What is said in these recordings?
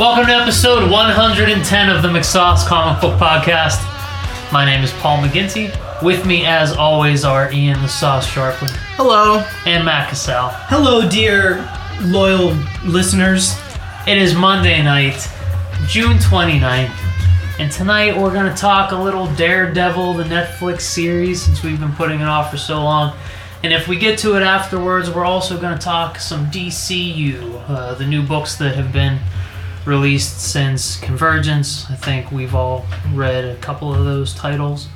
Welcome to episode 110 of the McSauce Comic Book Podcast. My name is Paul McGinty. With me, as always, are Ian the Sauce Sharpley Hello. and Matt Cassell. Hello, dear loyal listeners. It is Monday night, June 29th, and tonight we're going to talk a little Daredevil, the Netflix series, since we've been putting it off for so long. And if we get to it afterwards, we're also going to talk some DCU, uh, the new books that have been released since Convergence. I think we've all read a couple of those titles.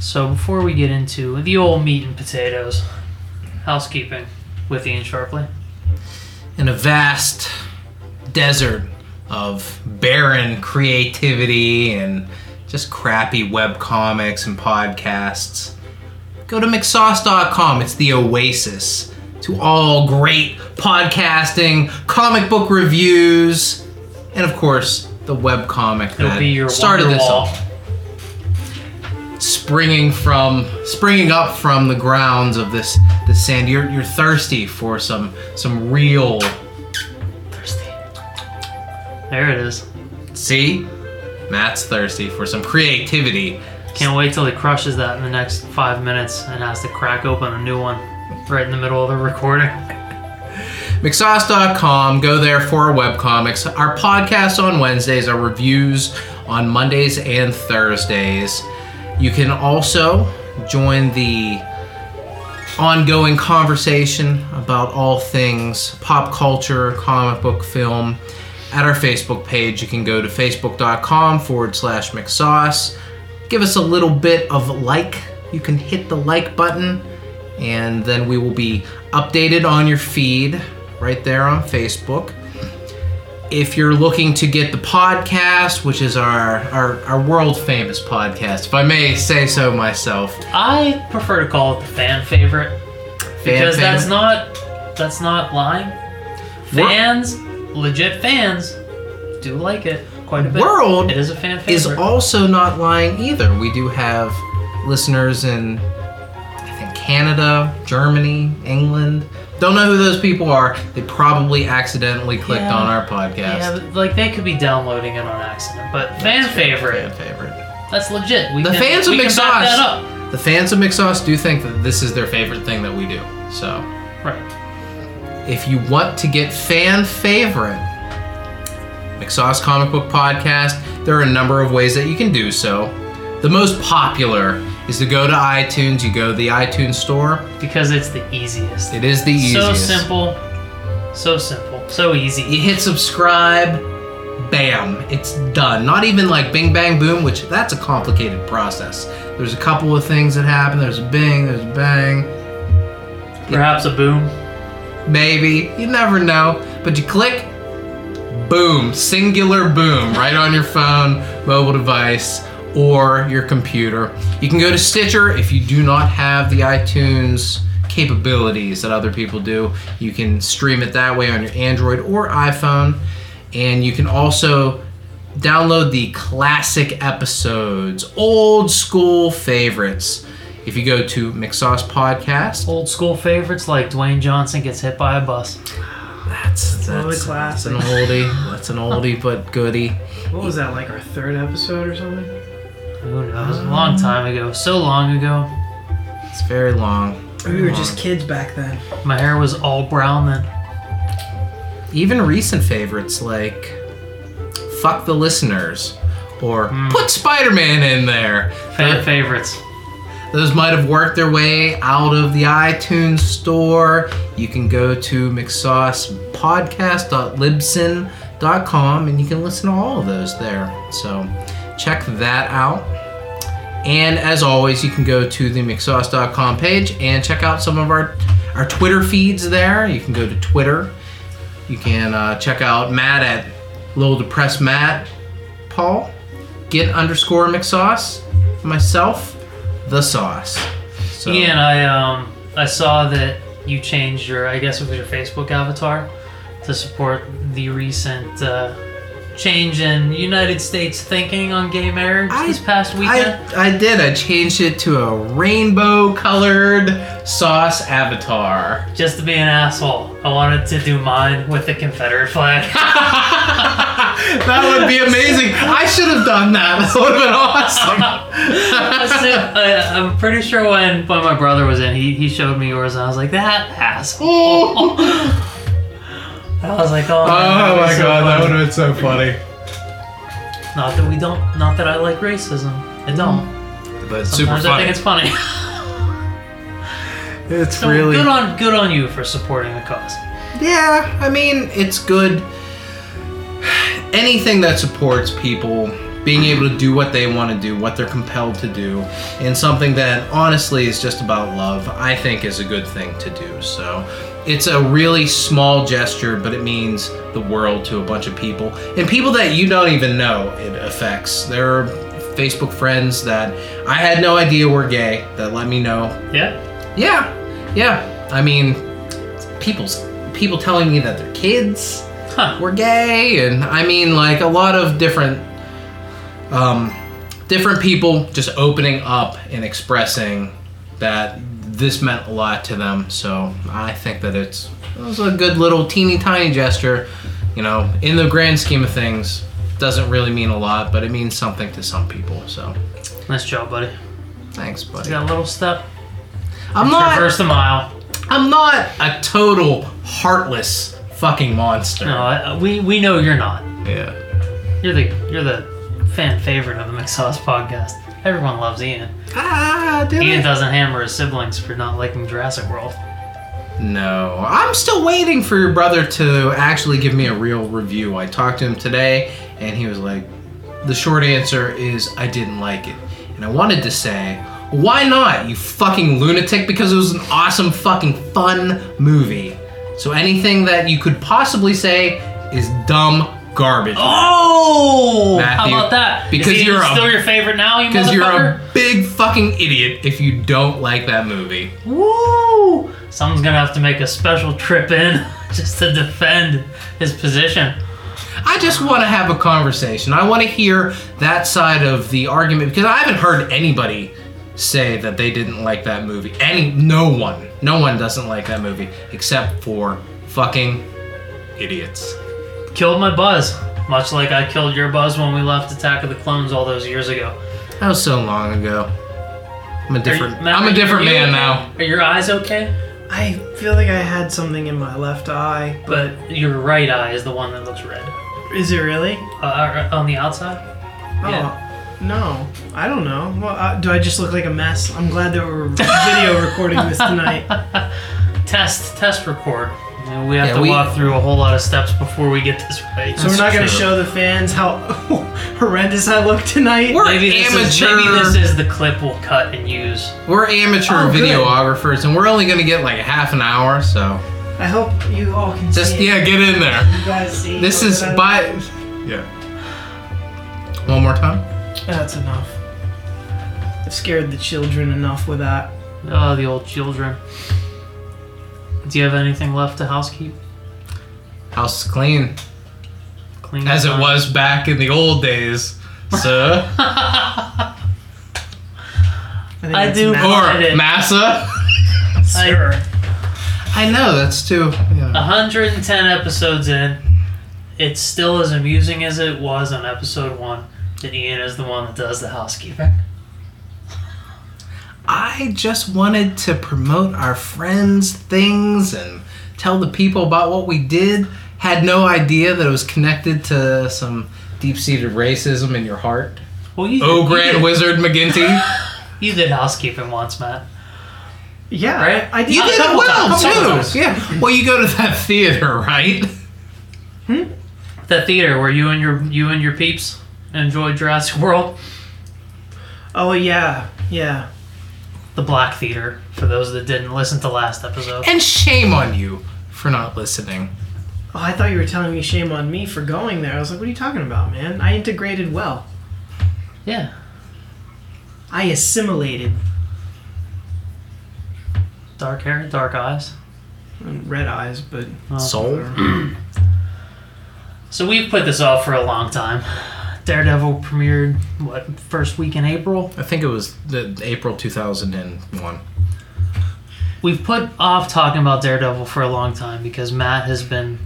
So before we get into the old meat and potatoes, housekeeping with Ian Sharpley. In a vast desert of barren creativity and just crappy web comics and podcasts, go to McSauce.com. It's the oasis to all great podcasting, comic book reviews, and of course, the web comic that be your started this all. springing from springing up from the grounds of this this sand you're you're thirsty for some some real Thirsty. There it is. see matt's thirsty for some creativity Can't wait till he crushes that in the next five minutes and has to crack open a new one right in the middle of the recording. mcsauce.com go there for our webcomics. Our podcasts on wednesdays our reviews on mondays and thursdays. You can also join the ongoing conversation about all things pop culture comic book film at our facebook page. You can go to facebook.com forward slash mcsauce give us a little bit of like. You can hit the like button and then we will be updated on your feed right there on Facebook. If you're looking to get the podcast, which is our, our, our world famous podcast, if I may say so myself, I prefer to call it the fan favorite because that's not that's not lying. Fans, legit fans, do like it quite a bit. World it is a fan favorite. is also not lying either. We do have listeners in, I think, Canada, Germany, England. Don't know who those people are. They probably accidentally clicked Yeah. on our podcast. yeah, like they could be downloading it on accident, but fan favorite. Fan favorite. That's legit. We The can, fans of we can back McSauce. The fans of McSauce do think that this is their favorite thing that we do. So, Right. if you want to get fan favorite McSauce Comic Book Podcast, there are a number of ways that you can do so. The most popular is to go to iTunes. You go to the iTunes store. Because it's the easiest. It is the easiest. So simple. So simple. So easy. You hit subscribe, bam, it's done. Not even like bing bang boom, which that's a complicated process. There's a couple of things that happen. There's a bing, there's a bang. Perhaps a boom. Maybe. You never know. But you click, boom, singular boom, right on your phone, mobile device, or your computer. You can go to Stitcher if you do not have the iTunes capabilities that other people do. You can stream it that way on your Android or iPhone. And you can also download the classic episodes, old school favorites. If you go to McSauce Podcast, Old school favorites like Dwayne Johnson gets hit by a bus. That's one of the that's, that's an oldie. That's an oldie but goodie. What was that, like our third episode or something? Who knows? A long time ago. So long ago. It's very long. We were just kids back then. My hair was all brown then. even recent favorites like "Fuck the Listeners" or hmm. "Put Spider-Man in there." Fan Th- favorites. Those might have worked their way out of the iTunes store. You can go to mcsaucepodcast.libsyn.com and you can listen to all of those there. So check that out. And as always, you can go to the mcsauce.com page and check out some of our our Twitter feeds there. You can go to Twitter. You can uh, check out Matt at Little Depressed Matt. Paul, get underscore McSauce. Myself, the sauce. So, Ian, I um I saw that you changed your I guess it was your Facebook avatar to support the recent uh, change in United States thinking on gay marriage I- this past weekend. I, I did. I changed it to a rainbow colored sauce avatar. Just to be an asshole, I wanted to do mine with the Confederate flag. that would be amazing. I should have done that. That would have been awesome. I, I'm pretty sure when, when my brother was in, he, he showed me yours, and I was like, that asshole. I was like, oh, Oh man, my so god, that funny. would have been so funny. Not that we don't, not that I like racism. I don't. Mm. But it's super Sometimes I think it's funny. It's So really good on good on you for supporting the cause. Yeah, I mean, it's good. Anything that supports people being able to do what they want to do, what they're compelled to do, and something that honestly is just about love, I think is a good thing to do. So it's a really small gesture, but it means the world to a bunch of people. And people that you don't even know it affects. There are Facebook friends that I had no idea were gay that let me know Yeah. yeah, yeah. I mean, people's people telling me that their kids Huh. were gay, and I mean, like a lot of different, um, different people just opening up and expressing that this meant a lot to them. So I think that it's it was a good little teeny tiny gesture. You know, in the grand scheme of things, doesn't really mean a lot, but it means something to some people. So Nice job, buddy. thanks, buddy. You got a little step. I'm not. Traverse the mile. I'm not a total heartless fucking monster. No, I, we we know you're not. Yeah. You're the you're the fan favorite of the McSauce podcast. Everyone loves Ian. Ah, did Ian it? doesn't hammer his siblings for not liking Jurassic World. No, I'm still waiting for your brother to actually give me a real review. I talked to him today, and he was like, "The short answer is I didn't like it." And I wanted to say, "Why not, you fucking lunatic?" Because it was an awesome, fucking fun movie. So anything that you could possibly say is dumb garbage. Oh, Matthew, how about that? because Is Ian you're a- still your favorite now, you Because you're a big fucking idiot if you don't like that movie. Woo! Someone's gonna have to make a special trip in just to defend his position. I just want to have a conversation. I want to hear that side of the argument because I haven't heard anybody say that they didn't like that movie. Any, no one, no one doesn't like that movie except for fucking idiots. Killed my buzz, much like I killed your buzz when we left Attack of the Clones all those years ago. That was so long ago. I'm a different. you- Matt, I'm a different you man okay? now. Are your eyes okay? I feel like I had something in my left eye, but But your right eye is the one that looks red. is it really? Uh, on the outside? Oh, Yeah. no. I don't know. Well, uh, do I just look like a mess? I'm glad that we're video recording this tonight. Test, test record. You know, we have Yeah, to we- walk through a whole lot of steps before we get this right. So we're not going to true. show the fans how horrendous I look tonight. We're maybe this, is, maybe amateur. this is the clip we'll cut and use. We're amateur Oh, good. videographers, and we're only gonna get like half an hour. So I hope you all can just see. it. yeah, get in there. You guys see. This what is I by. look- Yeah. One more time. That's enough. I've scared the children enough with that. Oh, the old children. Do you have anything left to housekeep? House is clean. Clean as it was back in the old days. So, I, think I do or massa. Sir. I know that's too. Yeah. 110 episodes in, it's still as amusing as it was on episode one. That Ian is the one that does the housekeeping. I just wanted to promote our friends' things and tell the people about what we did. Had no idea that it was connected to some deep-seated racism in your heart. Well, you Oh, you Grand did, Wizard McGinty, You did housekeeping once, Matt. Yeah, Right? I did. you did it well times, too. times. Yeah. Well, you go to that theater, right? Hmm. That theater where you and your you and your peeps enjoyed Jurassic World. Oh yeah, yeah. The Black Theater, for those that didn't listen to last episode. And shame on you for not listening. Oh, I thought you were telling me shame on me for going there. I was like, what are you talking about, man? I integrated well. Yeah. I assimilated. Dark hair, dark eyes. And Red eyes, but. Soul. So we've put this off for a long time. Daredevil premiered what first week in April. I think it was the April 2001. We've put off talking about Daredevil for a long time because Matt has been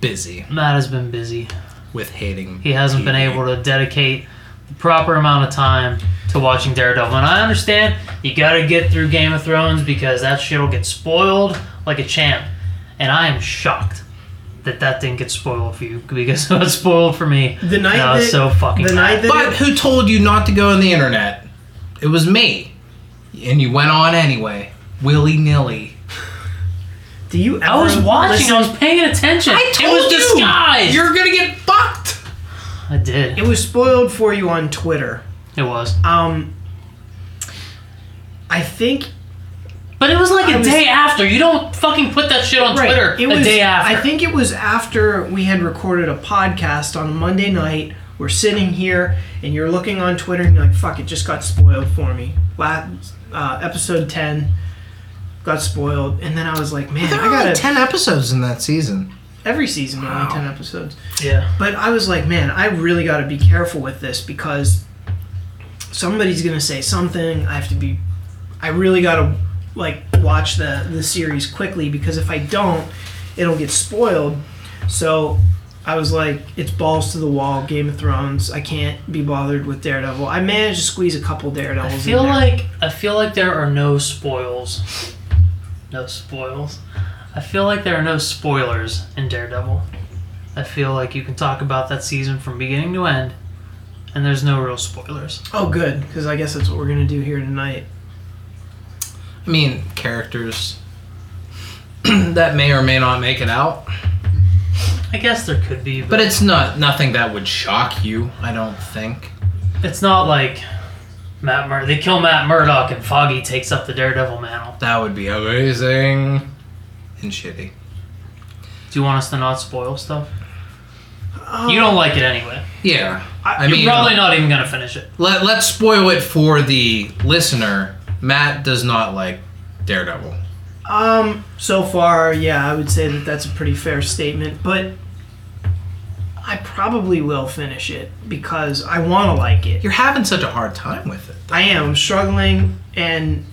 Busy. Matt has been busy. with hating. he hasn't been able to dedicate the proper amount of time to watching Daredevil. And I understand you got to get through Game of Thrones because that shit'll get spoiled like a champ. And I am shocked that that didn't get spoiled for you because it was spoiled for me. The night and I was that- so fucking the mad. night that- But who told you not to go on the internet? It was me. And you went on anyway, willy nilly. Do you? Ever I was watching. listen- I was paying attention. I it told was you, disguised. You're gonna get fucked. I did. It was spoiled for you on Twitter. It was. Um, I think But it was like a was- day after. You don't fucking put that shit on Twitter It a was, day after. I think it was after we had recorded a podcast on a Monday night. We're sitting here, and you're looking on Twitter, and you're like, "Fuck! It just got spoiled for me." Last uh, episode ten got spoiled, and then I was like, "Man, There I gotta." ten episodes in that season. every season Wow. only ten episodes. Yeah. But I was like, man, I really got to be careful with this because somebody's gonna say something. I have to be. I really got to like watch the the series quickly because if I don't, it'll get spoiled. So I was like, it's balls to the wall. Game of Thrones. I can't be bothered with Daredevil. I managed to squeeze a couple Daredevils. I in feel there. like I feel like there are no spoils. No spoils. I feel like there are no spoilers in Daredevil. I feel like you can talk about that season from beginning to end, and there's no real spoilers. Oh, good, because I guess that's what we're gonna do here tonight. I mean, characters that may or may not make it out, I guess there could be, but, but it's not nothing that would shock you. I don't think. it's not like Matt Mur- They kill Matt Murdock and Foggy takes up the Daredevil mantle. That would be amazing and shitty. Do you want us to not spoil stuff? Um, You don't like it anyway. Yeah, I, You're mean, probably not even gonna finish it. let let's spoil it for the listener. Matt does not like Daredevil. Um, so far, yeah, I would say that that's a pretty fair statement, but I probably will finish it because I want to like it. You're having such a hard time with it. I am I'm struggling, and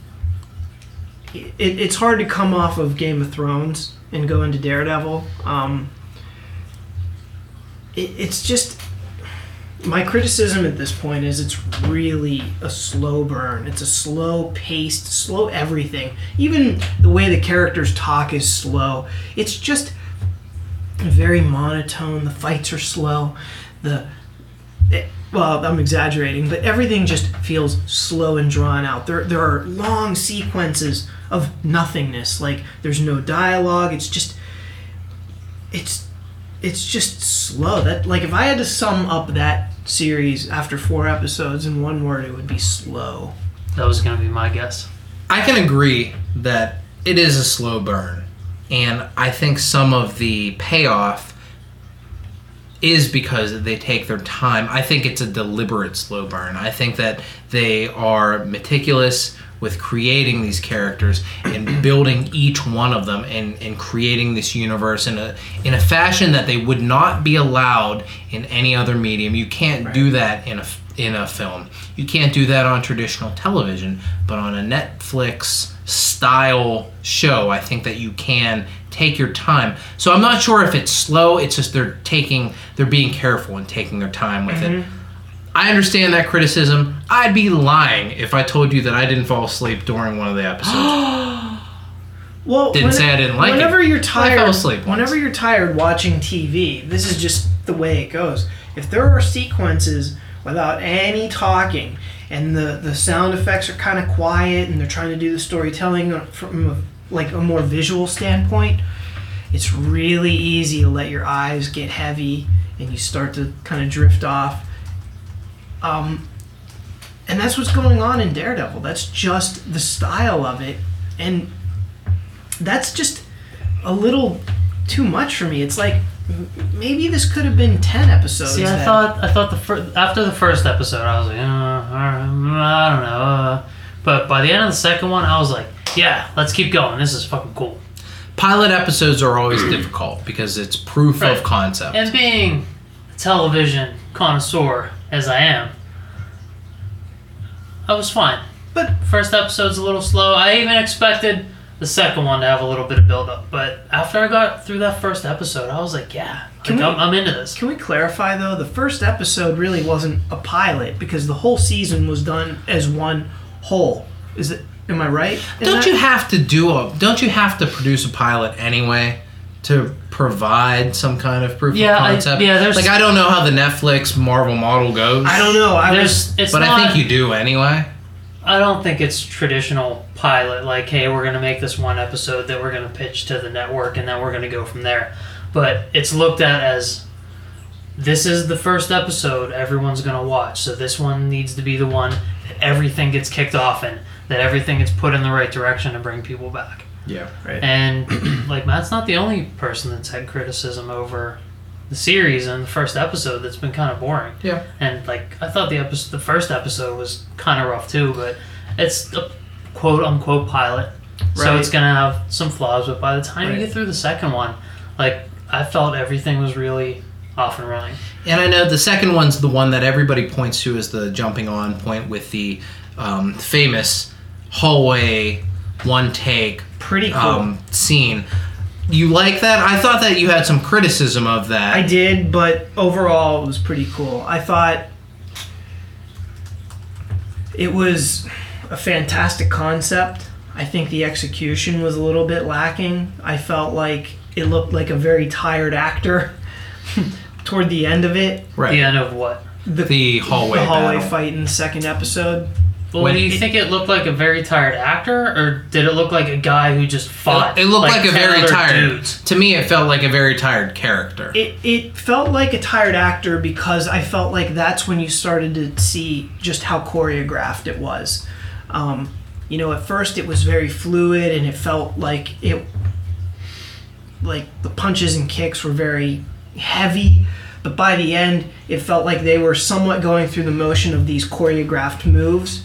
it, it's hard to come off of Game of Thrones and go into Daredevil. Um, it, it's just my criticism at this point is it's really a slow burn. It's a slow paced, slow everything. Even the way the characters talk is slow. It's just very monotone. The fights are slow. The it- well, I'm exaggerating, but everything just feels slow and drawn out. There, there are long sequences of nothingness. Like there's no dialogue. It's just, it's, it's just slow. That like if I had to sum up that series after four episodes in one word, it would be slow. That was gonna be my guess. I can agree that it is a slow burn, and I think some of the payoff is because they take their time. I think it's a deliberate slow burn. I think that they are meticulous with creating these characters and building each one of them and, and creating this universe in a in a fashion that they would not be allowed in any other medium. You can't do that in a in a film. You can't do that on traditional television, but on a Netflix style show, I think that you can take your time. So I'm not sure if it's slow, it's just they're taking they're being careful and taking their time with it. Mm-hmm. I understand that criticism. I'd be lying if I told you that I didn't fall asleep during one of the episodes. Well, Didn't say I didn't like it. whenever you're I tired, fell asleep once. whenever you're tired watching TV, this is just the way it goes. If there are sequences without any talking and the the sound effects are kind of quiet and they're trying to do the storytelling from a, like a more visual standpoint, it's really easy to let your eyes get heavy and you start to kind of drift off. Um, and that's what's going on in Daredevil. That's just the style of it, and that's just a little too much for me. It's like maybe this could have been ten episodes. See, I that- thought I thought the fir- after the first episode, I was like, uh, I don't know. Uh. But by the end of the second one, I was like, yeah, let's keep going. This is fucking cool. Pilot episodes are always difficult because it's proof Right. of concept. And being a television connoisseur as I am, I was fine. But First episode's a little slow. I even expected the second one to have a little bit of build up. But after I got through that first episode, I was like, yeah, Can like, we- I'm, I'm into this. Can we clarify though? The first episode really wasn't a pilot because the whole season was done as one whole. Is it? Am I right? Don't that? you have to do a? Don't you have to produce a pilot anyway to provide some kind of proof Yeah, of I- concept? yeah, there's- like I don't know how the Netflix Marvel model goes, I don't know. I was. There's, it's but not, I think you do anyway. I don't think it's traditional pilot. Like, hey, we're gonna make this one episode that we're gonna pitch to the network, and then we're gonna go from there. But it's looked at as this is the first episode everyone's gonna watch. So this one needs to be the one that everything gets kicked off in, that everything gets put in the right direction to bring people back. Yeah. Right. And like Matt's not the only person that's had criticism over the series and the first episode that's been kind of boring. Yeah. And like I thought the episode, the first episode was kind of rough too, but it's a quote unquote pilot, so it's gonna have some flaws. But by the time Right. you get through the second one, like I felt everything was really off and running. And I know the second one's the one that everybody points to as the jumping on point with the um, famous hallway one take Pretty cool. um, scene. You like that? I thought that you had some criticism of that. I did, but overall it was pretty cool. I thought it was a fantastic concept. I think the execution was a little bit lacking. I felt like it looked like a very tired actor toward the end of it. Right. The end of what? The, The hallway. the hallway battle. fight in the second episode. Well, When do you it- think it looked like a very tired actor, or did it look like a guy who just fought? It looked like, a very tired. dudes? To me, it felt like a very tired character. It, it felt like a tired actor because I felt like that's when you started to see just how choreographed it was. Um, you know, at first it was very fluid and it felt like it, like the punches and kicks were very heavy, but by the end it felt like they were somewhat going through the motion of these choreographed moves,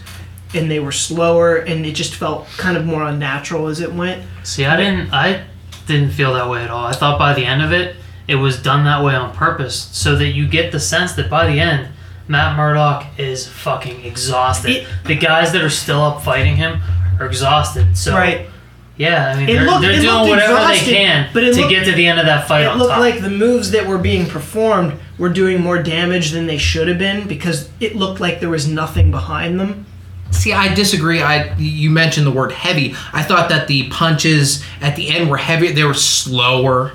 and they were slower and it just felt kind of more unnatural as it went. See, I didn't. I didn't feel that way at all. I thought by the end of it, it was done that way on purpose, so that you get the sense that by the end, Matt Murdock is fucking exhausted. It- the guys that are still up fighting him are exhausted. So Right. yeah, I mean they're, looked- they're doing whatever they can but to looked- get to the end of that fight It looked top. like the moves that were being performed were doing more damage than they should have been because it looked like there was nothing behind them. See, I disagree. I you mentioned the word heavy. I thought that the punches at the end were heavy. They were slower,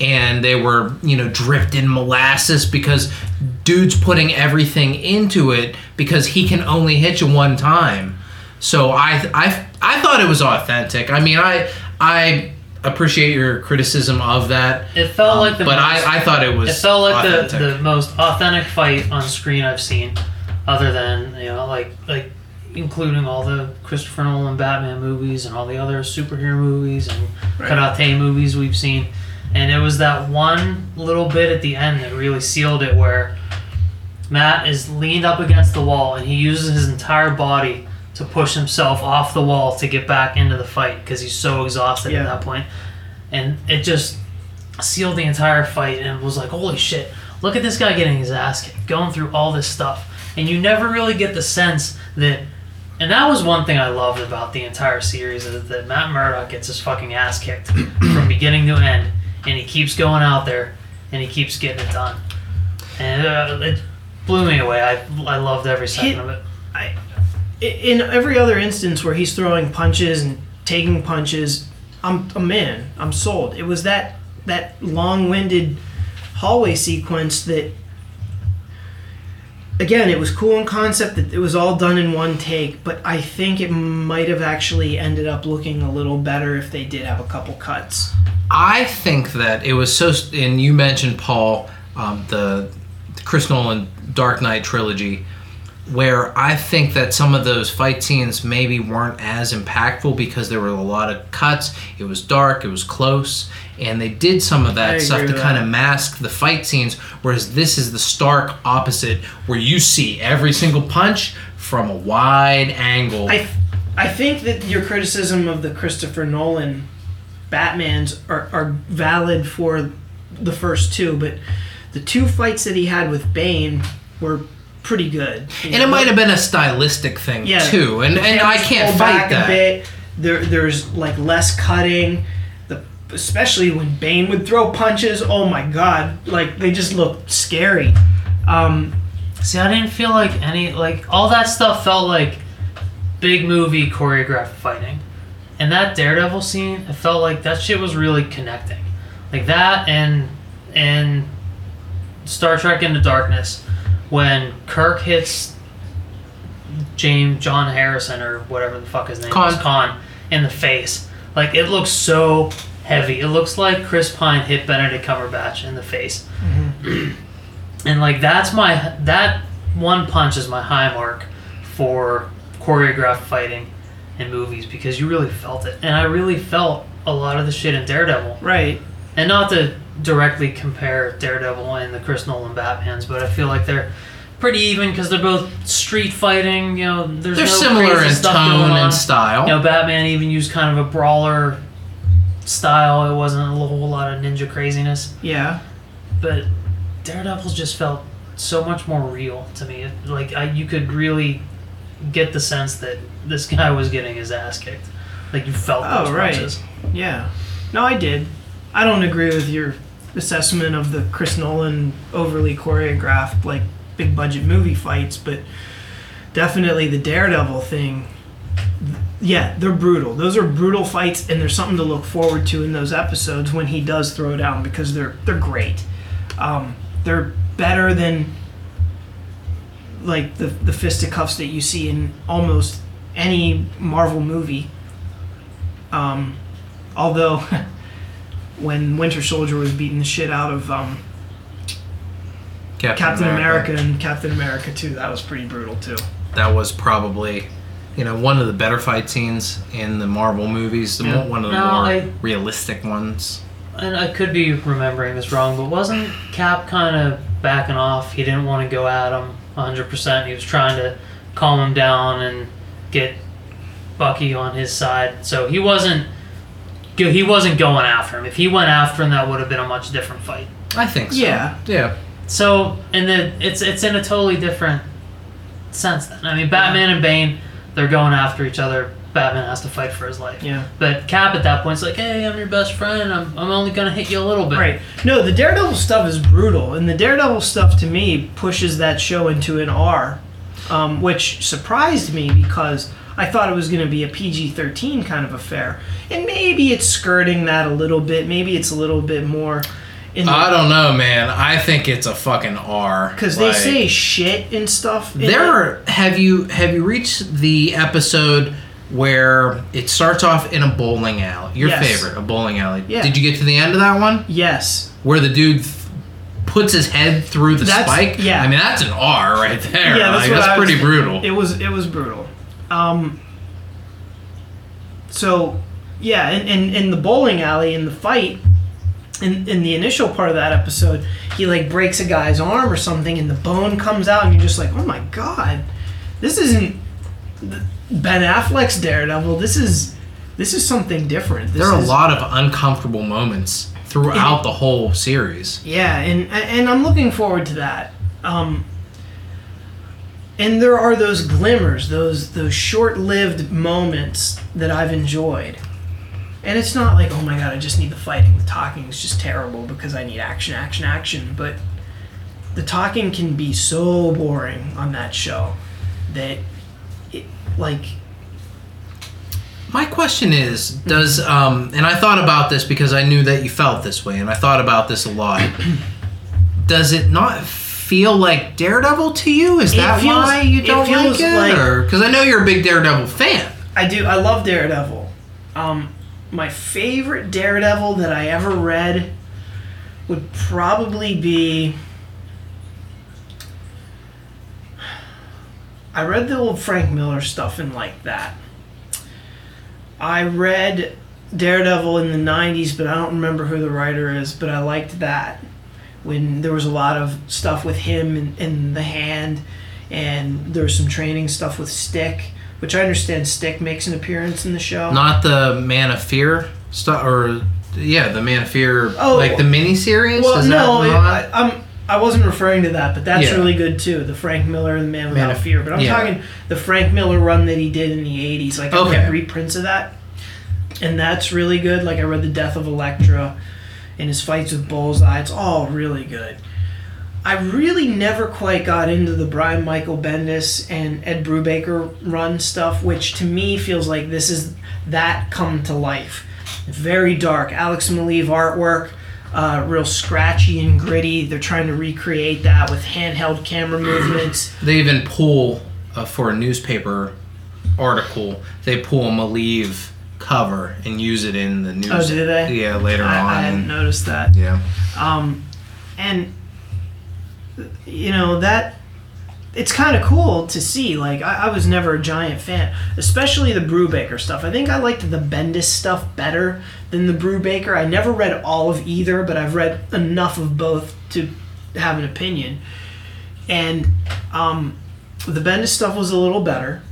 and they were you know dripped in molasses because dude's putting everything into it because he can only hit you one time. So I I I thought it was authentic. I mean, I I appreciate your criticism of that. it felt um, like the but most- I I thought it was It felt like authentic. the, the most authentic fight on screen I've seen, other than you know like like including all the Christopher Nolan Batman movies and all the other superhero movies and Right. karate movies we've seen, and it was that one little bit at the end that really sealed it where Matt is leaned up against the wall and he uses his entire body to push himself off the wall to get back into the fight because he's so exhausted Yeah. at that point, and it just sealed the entire fight and was like, holy shit, look at this guy getting his ass kicked, going through all this stuff. And you never really get the sense that, and that was one thing I loved about the entire series is that Matt Murdock gets his fucking ass kicked from beginning to end, and he keeps going out there and he keeps getting it done. And uh, it blew me away. I, I loved every second He- of it. I, in every other instance where he's throwing punches and taking punches, I'm I'm in. I'm sold. It was that that long-winded hallway sequence that again, it was cool in concept that it was all done in one take, but I think it might have actually ended up looking a little better if they did have a couple cuts. I think that it was so, and you mentioned Paul, um, the Chris Nolan Dark Knight trilogy, where I think that some of those fight scenes maybe weren't as impactful because there were a lot of cuts. It was dark, it was close, and they did some of that stuff to kind of mask the fight scenes. Whereas this is the stark opposite, where you see every single punch from a wide angle. I, I think that your criticism of the Christopher Nolan Batmans are, are valid for the first two, but the two fights that he had with Bane were pretty good. and it might have been a stylistic thing Yeah. too, and and I can't fight that. There, there's like less cutting. The especially when Bane would throw punches. Oh my god! Like they just looked scary. Um, See, I didn't feel like any like all that stuff felt like big movie choreographed fighting, and that Daredevil scene, it felt like that shit was really connecting, like that and and Star Trek Into Darkness, when Kirk hits James John Harrison or whatever the fuck his name Khan. is Khan in the face, like it looks so heavy. It looks like Chris Pine hit Benedict Cumberbatch in the face mm-hmm. and like that's my that one punch is my high mark for choreographed fighting in movies because you really felt it and i really felt a lot of the shit in daredevil right. and not to directly compare daredevil and the chris nolan batmans but i feel like they're pretty even because they're both street fighting you know there's They're no similar in tone and style. you know batman even used kind of a brawler style it wasn't a whole lot of ninja craziness Yeah. but Daredevil's just felt so much more real to me. Like I, you could really get the sense that this guy was getting his ass kicked. Like you felt Oh, right. punches. Yeah. No, I did. I don't agree with your assessment of the Chris Nolan overly choreographed, like big budget movie fights, but definitely the Daredevil thing. Yeah, they're brutal. Those are brutal fights, and there's something to look forward to in those episodes when he does throw down because they're they're great. Um, they're better than like the the fisticuffs that you see in almost any Marvel movie. Um, although when Winter Soldier was beating the shit out of um, Captain America. and Captain America too, that was pretty brutal too. That was probably, you know, one of the better fight scenes in the Marvel movies. The Yeah. mo- one of the No, more I- realistic ones. And I could be remembering this wrong, but wasn't Cap kind of backing off? He didn't want to go at him 100%. He was trying to calm him down and get Bucky on his side. So he wasn't he wasn't going after him. If he went after him, that would have been a much different fight. I think so. Yeah. Yeah. So, and then it's it's in a totally different sense. Then I mean, Batman and Bane, they're going after each other. Batman has to fight for his life. Yeah. But Cap at that point is like, "Hey, I'm your best friend. I'm, I'm only gonna hit you a little bit." Right. No, the Daredevil stuff is brutal, and the Daredevil stuff to me pushes that show into an R, um, which surprised me because I thought it was going to be a PG 13 kind of affair. And maybe it's skirting that a little bit. Maybe it's a little bit more in I don't know, man. I think it's a fucking R. Because they say shit and stuff. there. Are, have you have you reached the episode where it starts off in a bowling alley? Your Yes. favorite, a bowling alley. Yeah. Did you get to the end of that one Yes. where the dude th- puts his head through the That's- spike? yeah. I mean, that's an R right there. Yeah, that's Like, that's I was pretty brutal. It was it was brutal. Um, so yeah, in, in, in the bowling alley in the fight, in, in the initial part of that episode, he like breaks a guy's arm or something, and the bone comes out, and you're just like, oh my god, this isn't Ben Affleck's Daredevil. This is this is something different. This there are a is- lot of uncomfortable moments throughout the whole series. Yeah, and and I'm looking forward to that. Um, and there are those glimmers, those those short-lived moments that I've enjoyed. And it's not like, oh my god, I just need the fighting. The talking is just terrible because I need action, action, action. But the talking can be so boring on that show that, it, like, My question is, does um, and I thought about this because I knew that you felt this way, and I thought about this a lot. does it not feel like Daredevil to you? Is It that feels- why you don't feels like it? like- Because I know you're a big Daredevil fan. I do. I love Daredevil. Um, my favorite Daredevil that I ever read would probably be. I read the old Frank Miller stuff and like that. I read Daredevil in the 90s, but I don't remember who the writer is, but I liked that. When there was a lot of stuff with him in the hand, and there was some training stuff with Stick, which I understand Stick makes an appearance in the show. Not the Man of Fear stuff, or yeah, the Man of Fear, Oh. like the miniseries. well, Is no, that not- I, I'm. I wasn't referring to that, but that's Yeah. really good too. The Frank Miller and the Man Without of- Fear. But I'm yeah. talking the Frank Miller run that he did in the '80s. Like I Okay. read reprints of that. and that's really good. Like I read the Death of Elektra, and his fights with Bullseye. It's all really good. I really never quite got into the Brian Michael Bendis and Ed Brubaker run stuff, which to me feels like this is that come to life. Very dark. Alex Maleev artwork, uh, real scratchy and gritty. They're trying to recreate that with handheld camera movements. They even pull uh, for a newspaper article. They pull a Maleev cover and use it in the news. Oh, do they? Yeah, later I, on. I hadn't noticed that. yeah. Um, and you know that it's kind of cool to see. Like I, I was never a giant fan, especially the Brubaker stuff. I think I liked the Bendis stuff better than the Brubaker. I never read all of either, but I've read enough of both to have an opinion. And um, the Bendis stuff was a little better.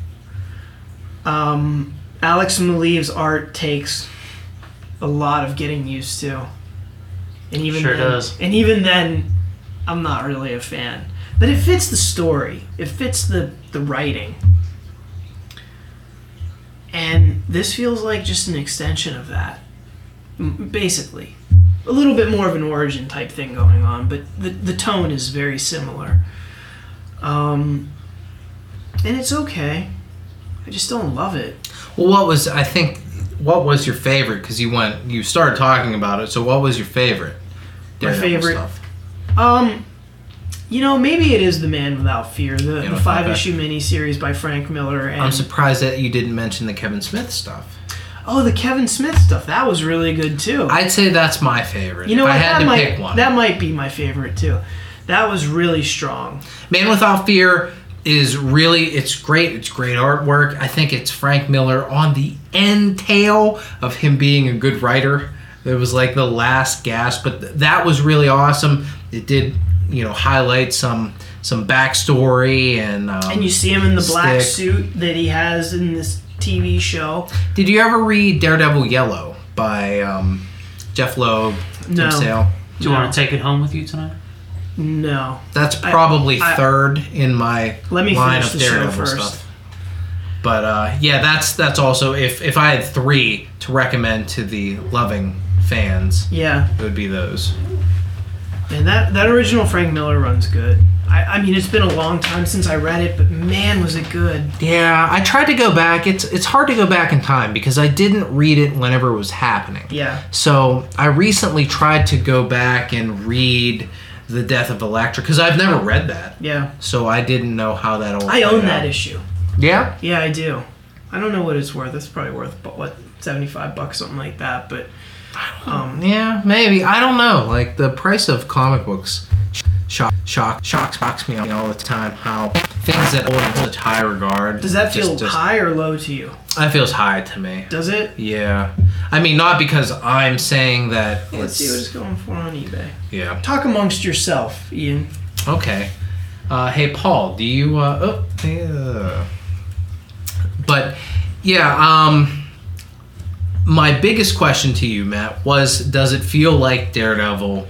Um, Alex Maleev's art takes a lot of getting used to. And even Sure then, does. And even then, I'm not really a fan. But it fits the story. It fits the the writing. And this feels like just an extension of that. Basically. A little bit more of an origin type thing going on, but the, the tone is very similar. Um, and it's okay. I just don't love it. Well, what was I think? What was your favorite? Because you went, you started talking about it. So, what was your favorite? My favorite- stuff? Um, you know, maybe it is The Man Without Fear, the, the okay. five issue miniseries by Frank Miller. And, I'm surprised that you didn't mention the Kevin Smith stuff. oh, the Kevin Smith stuff. That was really good too. I'd say that's my favorite. you know if what? I had to might pick one. that might be my favorite too. That was really strong. Man Without Fear is really it's great. It's great artwork. I think it's Frank Miller on the end tail of him being a good writer. It was like the last gasp, but th- that was really awesome. It did, you know, highlight some some backstory and. Um, And you see him in the black Stick. suit that he has in this TV show. Did you ever read Daredevil Yellow by um, Jeph Loeb, Tim No. Sale? Do you No. want to take it home with you tonight? No. That's probably I- third in my Let me line finish of the show Daredevil first. stuff. But uh, yeah, that's that's also if if I had three to recommend to the loving fans, Yeah. it would be those. And that that original Frank Miller run's good. I, I mean, it's been a long time since I read it, but man, was it good. Yeah, I tried to go back. It's it's hard to go back in time because I didn't read it whenever it was happening. Yeah. So I recently tried to go back and read the Death of Elektra because I've never read that, Yeah. so I didn't know how that all. I own that issue. Yeah. Yeah, I do. I don't know what it's worth. It's probably worth but what seventy five bucks, something like that. But um, Yeah, maybe. I don't know. Like the price of comic books shock shock shocks shocks me all the time. How things that hold in such high regard. does that feel just- just- high or low to you? That feels high to me. Does it? Yeah. I mean, not because I'm saying that Let's see what it's going for on eBay. yeah. Talk amongst yourself, Ian. Okay. Uh, hey, Paul, do you. Uh, oh, yeah. But, yeah, um. My biggest question to you, Matt, was does it feel like Daredevil?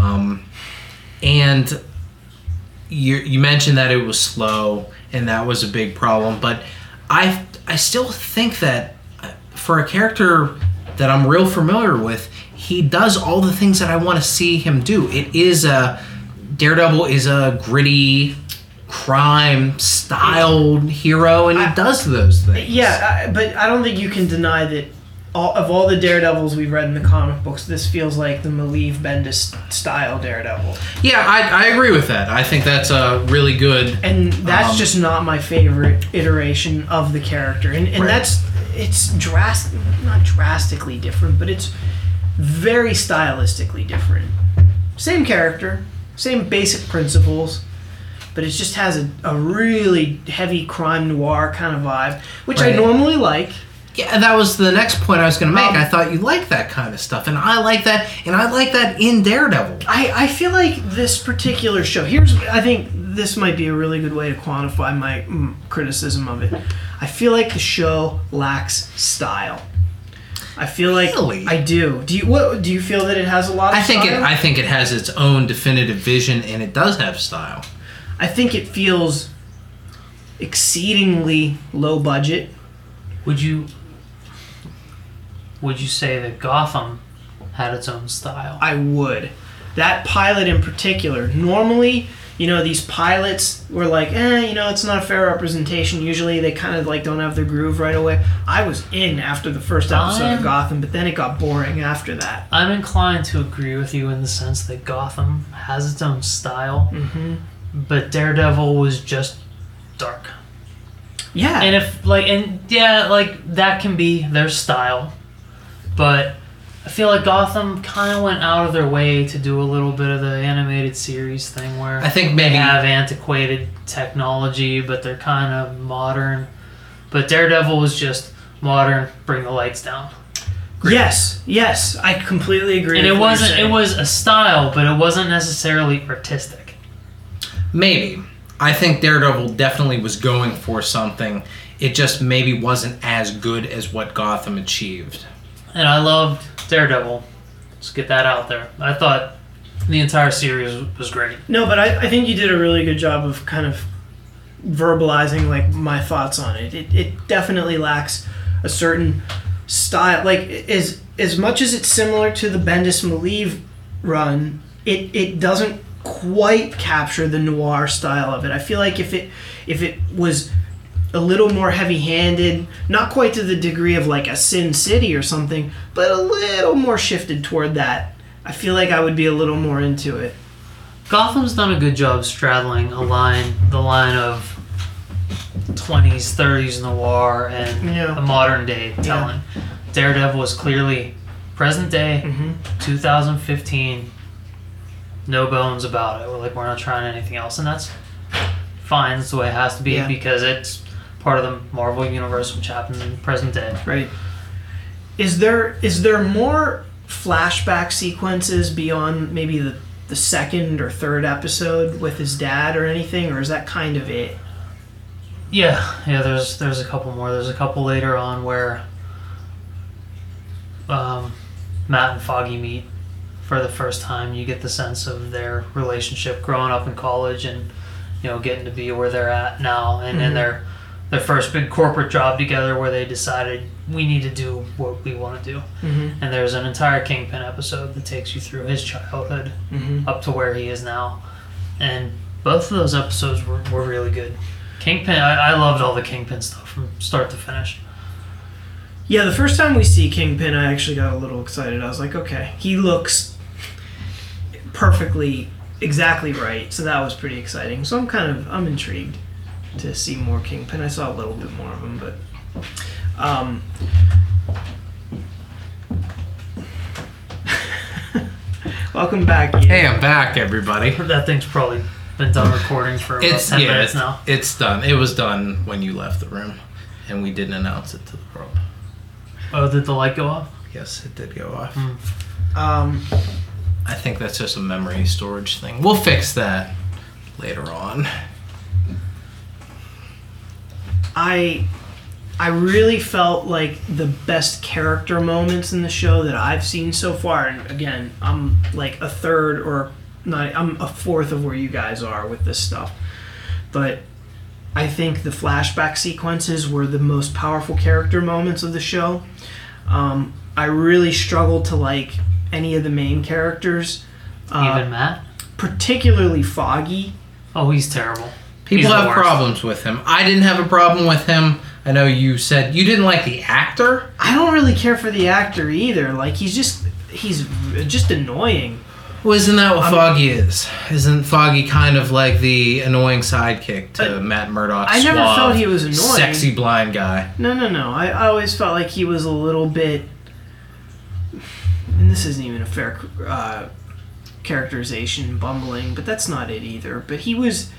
Um, and you, you mentioned that it was slow, and that was a big problem. But I, I still think that uh, for a character that I'm real familiar with, he does all the things that I want to see him do. It is a Daredevil is a gritty crime styled hero, and he I- does those things. Yeah, I, but I don't think you can deny that all, of all the Daredevils we've read in the comic books, this feels like the Maleev Bendis style Daredevil, yeah, I, I agree with that. I think that's a really good. and that's Um, just not my favorite iteration of the character. And, and Right. that's it's drastic, not drastically different, but it's very stylistically different. Same character, same basic principles. But it just has a, a really heavy crime noir kind of vibe, which I normally like. Yeah, that was the next point I was going to make. Um, I thought you liked that kind of stuff, and I like that, and I like that in Daredevil. I, I feel like this particular show here's i think this might be a really good way to quantify my mm, criticism of it i feel like the show lacks style i feel like Really? i do do you what do you feel that it has a lot of I think it. I think it has its own definitive vision, and it does have style. I think it feels exceedingly low budget Would you would you say that Gotham had its own style? I would. That pilot in particular, normally, you know, these pilots were like, eh, you know, it's not a fair representation. Usually they kind of like don't have their groove right away. I was in after the first episode I'm- of Gotham, but then it got boring after that. I'm inclined to agree with you in the sense that Gotham has its own style, hmm but Daredevil was just dark. Yeah. And if like and yeah, like that can be their style, but I feel like Gotham kind of went out of their way to do a little bit of the animated series thing where I think they maybe have antiquated technology, but they're kind of modern. But Daredevil was just modern. Bring the lights down, yes, yes, I completely agree. and with it what you're wasn't. It was a style, but it wasn't necessarily artistic. maybe I think Daredevil definitely was going for something. It just maybe wasn't as good as what Gotham achieved. And I loved Daredevil. Let's get that out there. I thought the entire series was great. No, but I, I think you did a really good job of kind of verbalizing like my thoughts on it. It, it definitely lacks a certain style. Like as as much as it's similar to the Bendis Maleev run, it it doesn't quite capture the noir style of it. I feel like if it if it was a little more heavy-handed, not quite to the degree of like a Sin City or something, but a little more shifted toward that. I feel like I would be a little more into it. Gotham's done a good job straddling a line, the line of 20s, 30s noir and Yeah. a modern day telling. Daredevil was clearly present day, hmm 2015. No bones about it. We're like, we're not trying anything else, and that's fine. That's the way it has to be Yeah. because it's part of the Marvel universe, which happens in present day. Right. Is there is there more flashback sequences beyond maybe the the second or third episode with his dad or anything, or is that kind of it? Yeah, yeah. There's there's a couple more. There's a couple later on where um, Matt and Foggy meet for the first time. You get the sense of their relationship growing up in college and you know getting to be where they're at now, and then Mhm. their their first big corporate job together where they decided we need to do what we want to do. Mm-hmm. And there's an entire Kingpin episode that takes you through his childhood Mm-hmm. up to where he is now. And both of those episodes were, were really good. Kingpin, I, I loved all the Kingpin stuff from start to finish. Yeah, the first time we see Kingpin, I actually got a little excited. I was like, okay, he looks perfectly, exactly right. So that was pretty exciting. So I'm kind of, I'm intrigued to see more Kingpin. I saw a little bit more of him, but, um, welcome back. Ian. Hey, I'm back, everybody. That thing's probably been done recording for about It's 10 yeah, minutes it's, now. it's done. It was done when you left the room, and we didn't announce it to the world. Oh, did the light go off? Yes, it did go off. Hmm. Um, I think that's just a memory storage thing. We'll fix that later on. I I really felt like the best character moments in the show that I've seen so far and again, I'm like a third or not I'm a fourth of where you guys are with this stuff. But I think the flashback sequences were the most powerful character moments of the show. Um, I really struggled to like any of the main characters, uh, Even Matt? particularly Foggy. Oh, he's terrible. People He's have worst. problems with him. I didn't have a problem with him. I know you said you didn't like the actor. I don't really care for the actor either. Like he's just he's just annoying. Well, isn't that what I'm- Foggy is? Isn't Foggy kind of like the annoying sidekick to Uh, Matt Murdock? I never suave, felt he was annoying. Sexy blind guy. No, no, no. I, I always felt like he was a little bit. And this isn't even a fair uh, characterization, bumbling, but that's not it either. But he was,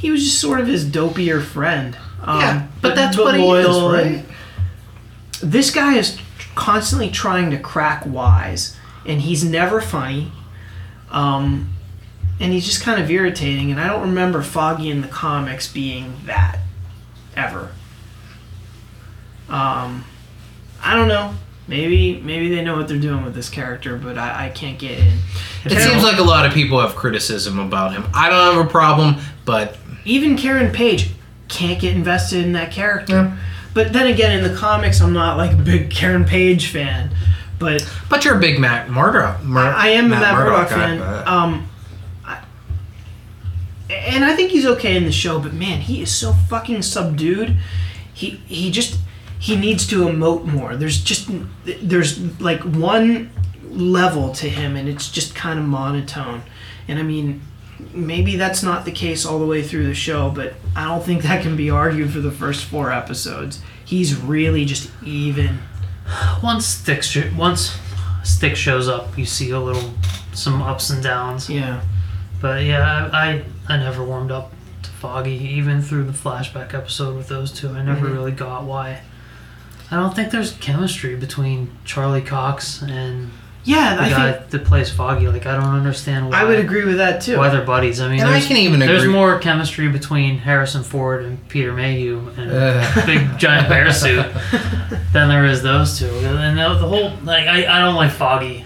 he was just sort of his dopier friend. Um, yeah, but, that's what he is, right? This guy is constantly trying to crack wise, and he's never funny. Um, and he's just kind of irritating. And I don't remember Foggy in the comics being that ever. Um, I don't know. Maybe maybe they know what they're doing with this character, but I, I can't get in. It seems like a lot of people have criticism about him. I don't have a problem, but even Karen Page can't get invested in that character. Yeah. But then again, in the comics, I'm not like a big Karen Page fan. But But you're a big Matt Murdock. Mur- I am a Matt Murdock fan. but- Um, I, and I think he's okay in the show, but man, he is so fucking subdued. He he just he needs to emote more. There's just there's like one level to him, and it's just kind of monotone. And I mean, maybe that's not the case all the way through the show, but I don't think that can be argued for the first four episodes. He's really just even. Once stick sh- once stick shows up, you see a little some ups and downs. Yeah. But yeah, I I, I never warmed up to Foggy even through the flashback episode with those two. I never Mhm. really got why. I don't think there's chemistry between Charlie Cox and Yeah, the I guy think that plays Foggy. Like I don't understand why. I would agree with that too. Why they're buddies? I mean, And I there's, can even there's agree- more chemistry between Harrison Ford and Peter Mayhew and big giant bear suit than there is those two. And the, the whole like I, I don't like Foggy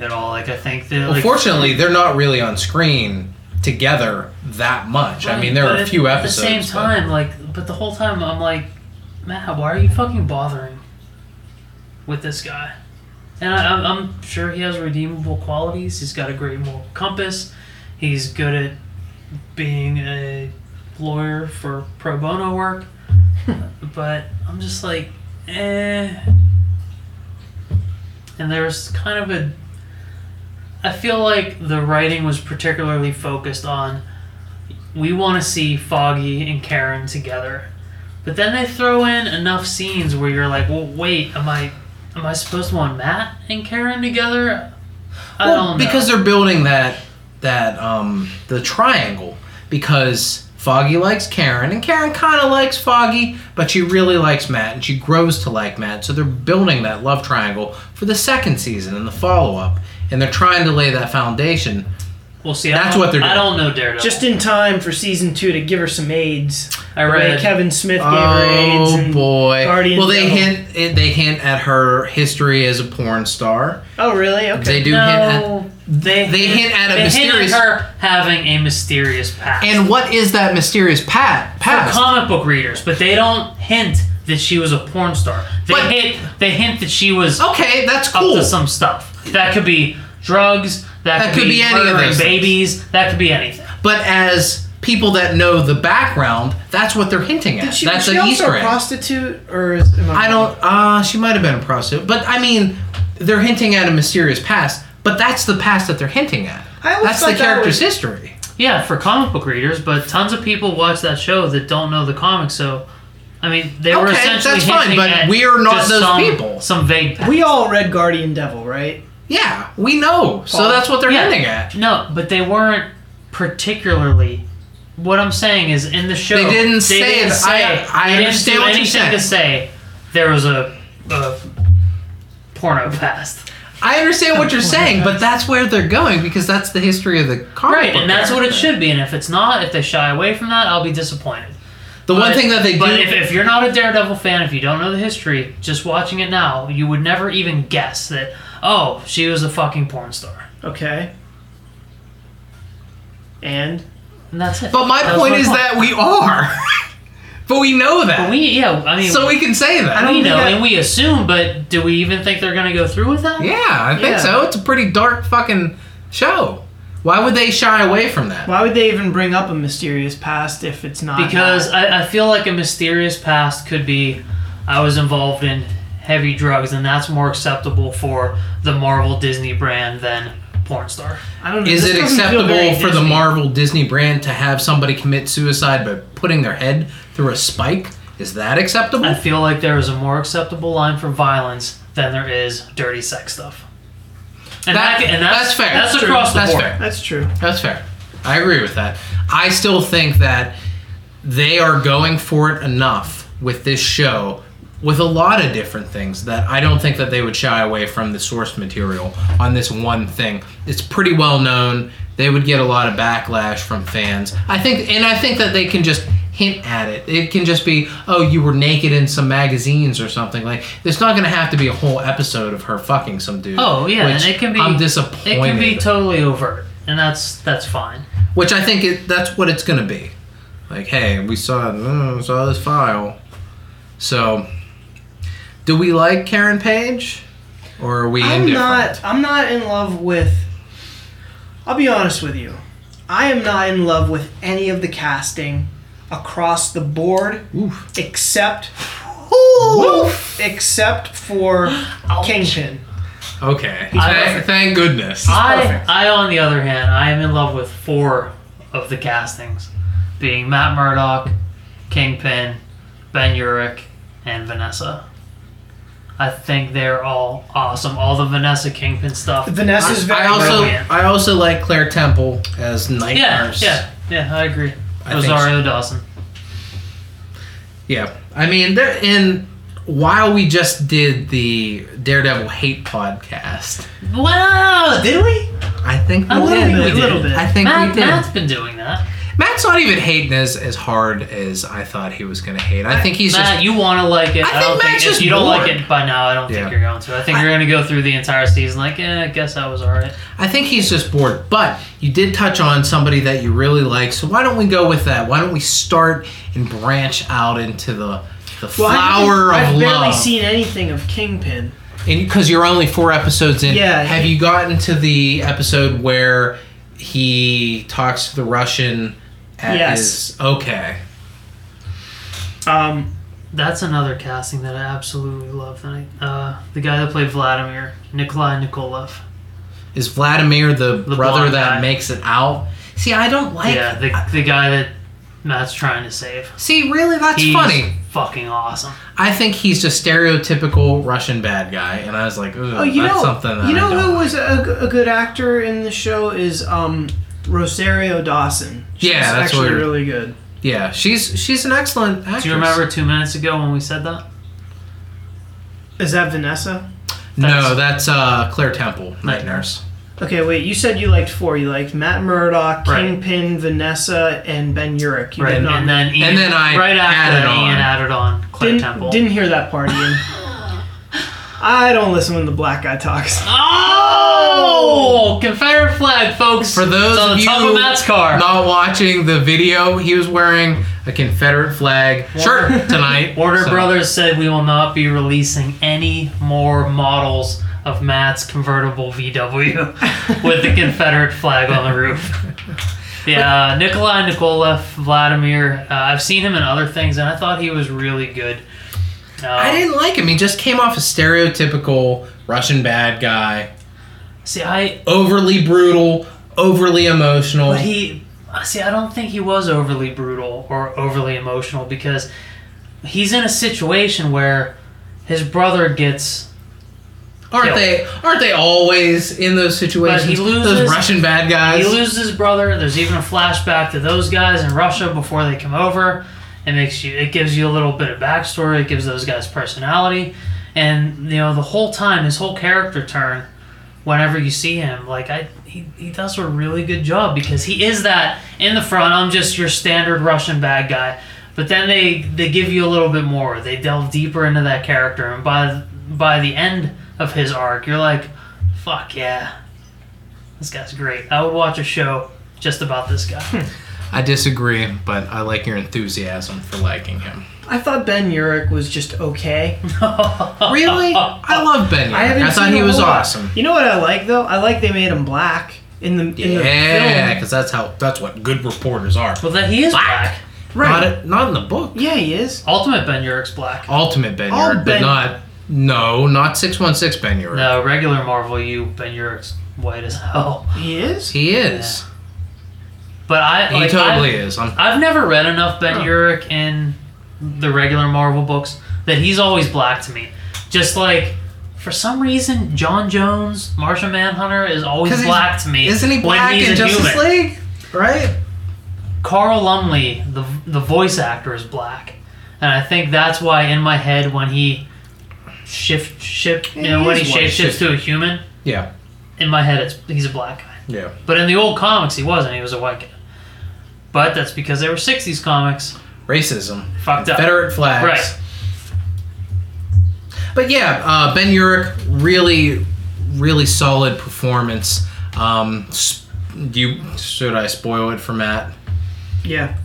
at all. Like I think that Well, like, fortunately, they're not really on screen together that much. I mean, there are a few At episodes. At the same but- time, like, but the whole time I'm like, Matt, why are you fucking bothering with this guy? And I, I'm, I'm sure he has redeemable qualities. He's got a great moral compass. He's good at being a lawyer for pro bono work. but I'm just like, eh. And there's kind of a. I feel like the writing was particularly focused on we want to see Foggy and Karen together. But then they throw in enough scenes where you're like, well, wait, am I am I supposed to want Matt and Karen together? I Well, don't know. because they're building that that um the triangle because Foggy likes Karen and Karen kind of likes Foggy, but she really likes Matt and she grows to like Matt. So they're building that love triangle for the second season and the follow up, and they're trying to lay that foundation. We'll see. That's what they're doing. I don't know Daredevil. Just in time for season two to give her some AIDS. I The way read. Kevin Smith gave her oh, AIDS. Oh and- boy! Guardians well, they Devil. hint they hint at her history as a porn star. Oh, really? Okay. They do hint at no, they they hint at a they mysterious- hint at her having a mysterious past. And what is that mysterious pat for comic book readers, but they don't hint that she was a porn star. They But- hint they hint that she was okay, that's cool. up cool. to some stuff. That could be drugs. That, That could, could be, be any of murdering those things. babies. That could be anything. But as people that know the background, that's what they're hinting at. Did she, that's was she an also Easter a egg. prostitute, or is, am I don't. Uh, she might have been a prostitute, but I mean, they're hinting at a mysterious past. But that's the past that they're hinting at. I That's the thought that character's was- history. Yeah, for comic book readers, but tons of people watch that show that don't know the comics. So, I mean, they were essentially that's fine, hinting but at we are not those some, people. Some vague. past. We all read Guardian Devil, right? Yeah, we know. So that's what they're Yeah. hinting at. No, but they weren't particularly. What I'm saying is, in the show, They didn't say didn't it. I- I they didn't understand do what you're saying. to say there was a, a porno past. I understand what you're saying, but that's where they're going because that's the history of the comic Right, and that's what it should be. And if it's not, if they shy away from that, I'll be disappointed. The one thing that they do. But if, if you're not a Daredevil fan, if you don't know the history, just watching it now, you would never even guess that. Oh, she was a fucking porn star, Okay. And and that's it. but my That point my is that we are. but we know that. But we, yeah, I mean, so we can say that. don't we know I- and we assume, but do we even think they're gonna go through with that? Yeah, I think Yeah. so. It's a pretty dark fucking show. Why would they shy away from that? why would they even bring up a mysterious past if it's not? Because? I, I feel like a mysterious past could be I was involved in heavy drugs, and that's more acceptable for the Marvel Disney brand than porn star. I don't know. Is this it doesn't feel very acceptable for the Marvel Disney brand to have somebody commit suicide by putting their head through a spike? Is that acceptable? I feel like there is a more acceptable line for violence than there is dirty sex stuff. And, That- that, and that's, that's fair. That's, That's across the That's board. fair. That's true. That's fair. I agree with that. I still think that they are going for it enough with this show with a lot of different things that I don't think that they would shy away from the source material on this one thing. It's pretty well known. They would get a lot of backlash from fans. I think and I think that they can just hint at it. It can just be, "Oh, you were naked in some magazines or something." Like there's not going to have to be a whole episode of her fucking some dude. Oh yeah, and it can be. I'm disappointed. It can be totally overt, and that's that's fine. Which I think it, that's what it's going to be. Like, hey, we saw mm, saw this file. So, do we like Karen Page? or are we I'm indifferent? not. I'm not in love with. I'll be honest with you. I am not in love with any of the casting across the board, Oof. except Woof. except for Kingpin. Okay. I- Thank, thank goodness. I. I, on the other hand, I am in love with four of the castings, being Matt Murdock, Kingpin, Ben Urich, and Vanessa. I think they're all awesome. All the Vanessa Kingpin stuff. Vanessa's very I also brilliant. I also like Claire Temple as night Yeah, nurse. yeah, yeah. I agree. I think Rosario Dawson. Yeah. I mean, there in while we just did the Daredevil hate podcast, Wow, did we? I think we A little did. bit, a little bit. I think Matt, we did. Matt's been doing that. Matt's not even hating as as hard as I thought he was going to hate. I think he's Matt, just you want to like it. I I, think don't think Matt's if just you don't like it by now, I don't Yeah. think you're going to. I think I- you're going to go through the entire season like, eh, I guess that was alright. I think he's just bored. But you did touch on somebody that you really like, so why don't we go with that? Why don't we start and branch out into the the Well, I flower haven't- of I've barely seen anything of Kingpin. And because you're only four episodes in, Yeah. have you gotten to the episode where he talks to the Russian? Yes. Okay. Um, That's another casting that I absolutely love tonight. Uh, the guy that played Vladimir, Nikolai Nikolov. Is Vladimir the, The brother that guy. makes it out? See, I don't like. yeah, the, the guy that Matt's trying to save. See, really, that's He's funny. fucking awesome. I think he's just stereotypical Russian bad guy, and I was like, oh, you that's know, something that you know I who was a, a good actor in the show is um, Rosario Dawson. She's Yeah, that's actually weird. really good. Yeah, she's she's an excellent actress. Do you remember two minutes ago when we said that? Is that Vanessa? No, that's uh, Claire Temple, night Night nurse. Okay, wait. You said you liked four. You liked Matt Murdock, Right. Kingpin, Vanessa, and Ben Urich. You Right, did not. and then Ian, And then I right after added that, on. Ian added on Claire didn't, Temple. didn't hear that part, Ian. I don't listen when the black guy talks. Oh, Confederate flag, folks. For those it's on of the you top of Matt's car. not watching the video, he was wearing a Confederate flag shirt tonight. Warner so- Brothers said we will not be releasing any more models of Matt's convertible VW with the Confederate flag on the roof. Yeah, Nikolai Nikolov, Vladimir. Uh, I've seen him in other things, and I thought he was really good. Uh, I didn't like him. He just came off a stereotypical Russian bad guy. See. I Overly brutal, overly emotional. But he, see, I don't think he was overly brutal or overly emotional because he's in a situation where his brother gets. aren't killed. they? Aren't they always in those situations? But he loses- those Russian bad guys. He loses his brother. There's even a flashback to those guys in Russia before they come over. It makes you. It gives you a little bit of backstory. It gives those guys personality, and you know the whole time his whole character turn. Whenever you see him, like I, he, he does a really good job because he is that in the front. I'm just your standard Russian bad guy, but then they they give you a little bit more. They delve deeper into that character, and by by the end of his arc, you're like, fuck yeah, this guy's great. I would watch a show just about this guy. I disagree, but I like your enthusiasm for liking him. I thought Ben Urich was just okay. Really? I love Ben. Urich. I haven't I thought seen he a was whole lot. awesome. You know what I like though? I like they made him black in the in the Yeah, film. because that's how that's what good reporters are. well, that he is black. Right. Not, it- not in the book. yeah, he is. Ultimate Ben Urich's black. Ultimate Ben All Urich, but Ben- not no, not six one six Ben Urich. No, regular Marvel, you Ben Urich's white as hell. He is. He is. But I He like, totally I've, is. I'm, I've never read enough Ben Huh. Urich in the regular Marvel books that he's always black to me. Just like for some reason, John Jones, Martian Manhunter, is always black to me. isn't he black in a Justice human. League? Right? Carl Lumbly, the the voice actor, is black, and I think that's why in my head when he shift shift you know he when he shape shifts to a human, Yeah. in my head it's he's a black guy. Yeah. But in the old comics, he wasn't. He was a white guy. But that's because they were '60s comics. Racism. Fucked up. Confederate flags. Right. But yeah, uh, Ben Urich, really, really solid performance. Um, do you should I spoil it for Matt? Yeah.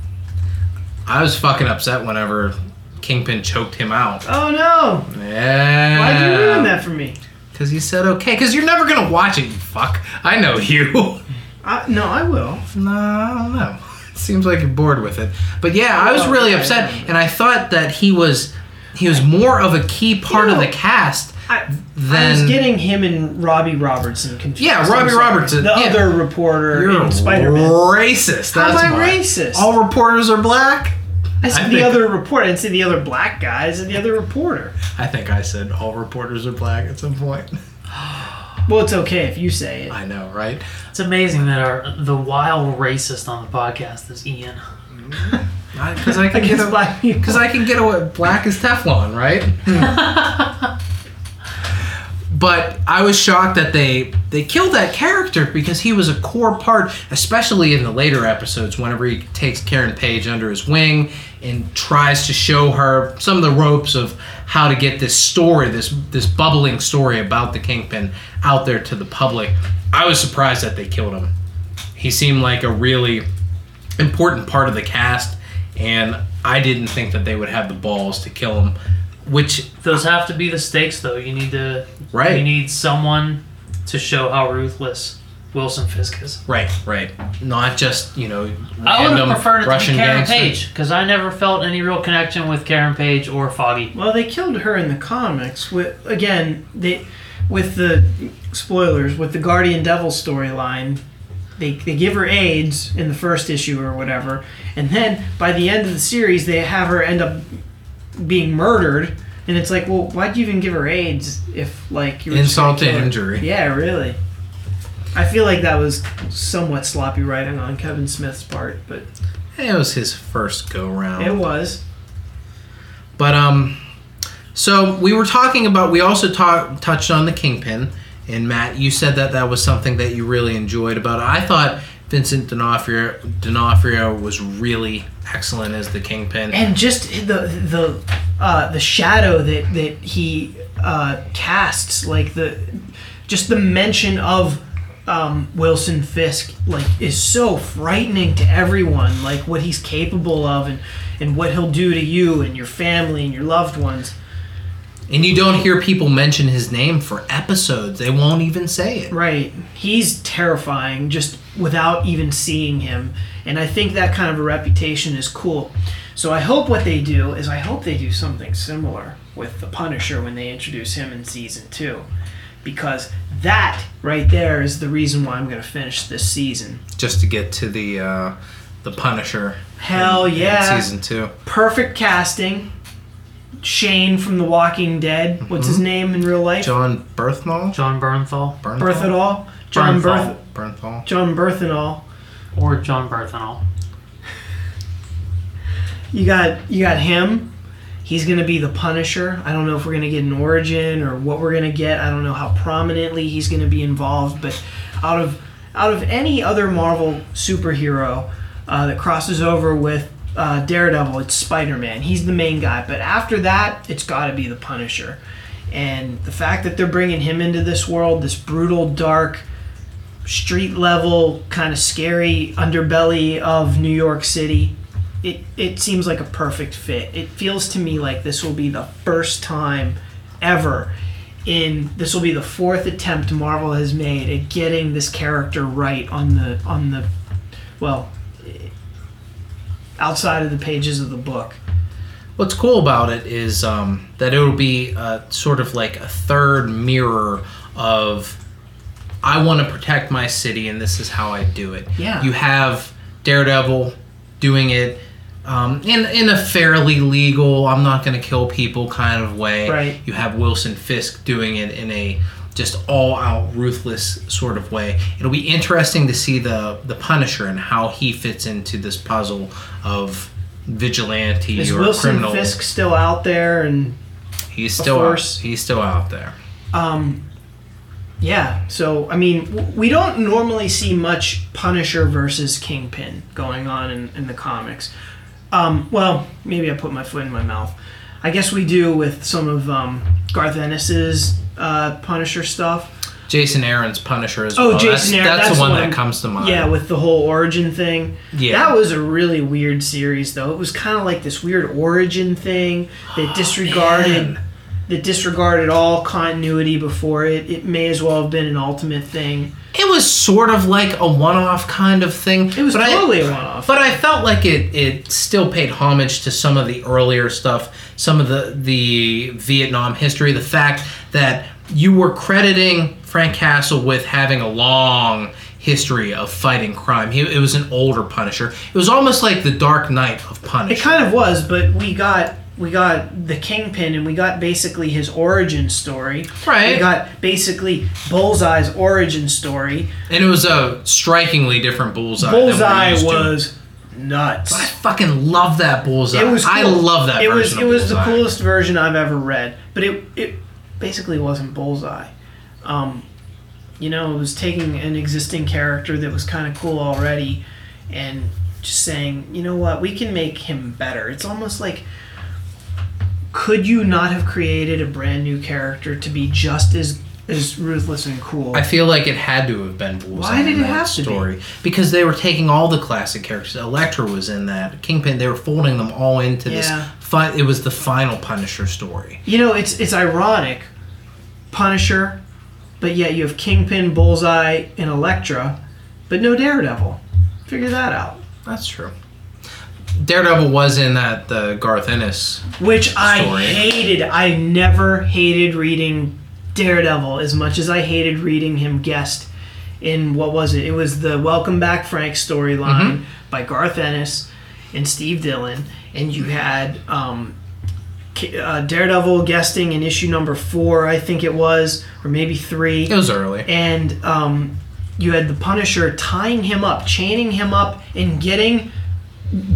I was fucking upset whenever Kingpin choked him out. Oh no! Yeah. Why'd you ruin that for me? Because you said okay. Because you're never gonna watch it, you fuck. I know you. Uh, no, I will. no, I don't know. Seems like you're bored with it. But yeah, I was really yeah, upset, yeah. and I thought that he was he was more of a key part You of the cast I, I than was getting him and Robbie Robertson confused. Yeah, Robbie. Robertson, the yeah. other reporter You're in Spider-Man. racist. How am I why. racist? All reporters are black. I said I the think- other reporter. I didn't say the other black guys and the other reporter. I think I said all reporters are black at some point. Well, it's okay if you say it. I know, right? It's amazing that our the wild racist on the podcast is Ian. Because I can get Against a, black people. because I can get away black as Teflon, right? but I was shocked that they they killed that character because he was a core part, especially in the later episodes. Whenever he takes Karen Page under his wing and tries to show her some of the ropes of how to get this story, this this bubbling story about the Kingpin out there to the public. I was surprised that they killed him. He seemed like a really important part of the cast, and I didn't think that they would have the balls to kill him. Which Those have to be the stakes, though. You need to. Right. You need someone to show how ruthless Wilson Fisk is. right, right, not just you know I would random have preferred it Russian to be Karen gangster. Page because I never felt any real connection with Karen Page or Foggy. Well, they killed her in the comics. With again, they with the spoilers with the Guardian Devil storyline. They, they give her AIDS in the first issue or whatever, and then by the end of the series, they have her end up being murdered. And it's like, well, why'd you even give her AIDS if like you were just Insult gonna to kill her? injury. Yeah, really. I feel like that was somewhat sloppy writing on Kevin Smith's part, but It was his first go round. it was. But um, so we were talking about. We also talk, touched on the Kingpin, and Matt, you said that that was something that you really enjoyed about it. I thought Vincent D'Onofrio, D'Onofrio was really excellent as the Kingpin. and just the the uh, the shadow that that he uh, casts, like the just the mention of um, Wilson Fisk, like is so frightening to everyone. Like what he's capable of, and and what he'll do to you and your family and your loved ones. And you don't hear people mention his name for episodes. They won't even say it. Right. He's terrifying just without even seeing him. And I think that kind of a reputation is cool. So I hope what they do is I hope they do something similar with the Punisher when they introduce him in season 2 because that right there is the reason why I'm going to finish this season. Just to get to the uh, the Punisher. Hell in- in yeah. season two. Perfect casting. Shane from The Walking Dead. What's his name in real life? John Berthnall. John Bernthal Bernthal? Berthenol. John Bernthal. Berth Bernthal. John Berthenol. or John Berthenol. You got you got him. He's gonna be the Punisher. I don't know if we're gonna get an origin or what we're gonna get. I don't know how prominently he's gonna be involved. But out of out of any other Marvel superhero uh, that crosses over with uh, Daredevil, it's Spider Man. He's the main guy. But after that, it's got to be the Punisher. And the fact that they're bringing him into this world, this brutal, dark, street level, kind of scary underbelly of New York City, it, it seems like a perfect fit. It feels to me like this will be the first time ever in this will be the fourth attempt Marvel has made at getting this character right on the on the well outside of the pages of the book. What's cool about it is um, that it'll be uh, sort of like a third mirror of I want to protect my city, and this is how I do it. Yeah. You have Daredevil doing it um, in in a fairly legal, I'm not going to kill people kind of way. Right. You have Wilson Fisk doing it in a just all out ruthless sort of way. It'll be interesting to see the the Punisher and how he fits into this puzzle of vigilante Is or Wilson criminal. Fisk still out there and He's still out, he's still out there. Um, yeah. So I mean, we don't normally see much Punisher versus Kingpin going on in, in the comics. Um, well, maybe I put my foot in my mouth. I guess we do with some of um, Garth Ennis's uh, Punisher stuff. Jason Aaron's Punisher as Oh, well. Jason that's, Aaron, That's, that's the one what that comes to mind. Yeah, with the whole origin thing. Yeah. That was a really weird series, though. It was kind of like this weird origin thing that disregarded. Man. That disregarded all continuity before it. It may as well have been an ultimate thing. It was sort of like a one-off kind of thing. It was but I- totally a one-off. But I felt like it, it still paid homage to some of the earlier stuff, some of the the Vietnam history, the fact that you were crediting Frank Castle with having a long history of fighting crime. He, it was an older Punisher. It was almost like the Dark Knight of Punisher. It kind of was, but we got we got the Kingpin, and we got basically his origin story. Right. We got basically Bullseye's origin story. and it was a strikingly different Bullseye. than we're Bullseye used to. was nuts. I fucking love that Bullseye. It was. Cool. I love that. It was. version It of was the coolest version I've ever read, but it it basically wasn't Bullseye. Um, you know, it was taking an existing character that was kind of cool already, and just saying, you know what, we can make him better. It's almost like. Could you not have created a brand new character to be just as as ruthless and cool? I feel like it had to have been Bullseye Why did it have to be? story because they were taking all the classic characters. Elektra was in that. Kingpin. They were folding them all into this. Yeah. Fi- it was the final Punisher story. You know, it's it's ironic, Punisher, but yet you have Kingpin, Bullseye, and Elektra, but no Daredevil. Figure that out. That's true. Daredevil was in that the Garth Ennis. Which I Story. hated. I never hated reading Daredevil as much as I hated reading him guest in what was it? It was the Welcome Back Frank storyline by Garth Ennis and Steve Dillon, and you had um, uh, Daredevil guesting in issue number four, I think it was, or maybe three. It was early. and um, you had the Punisher tying him up, chaining him up, and getting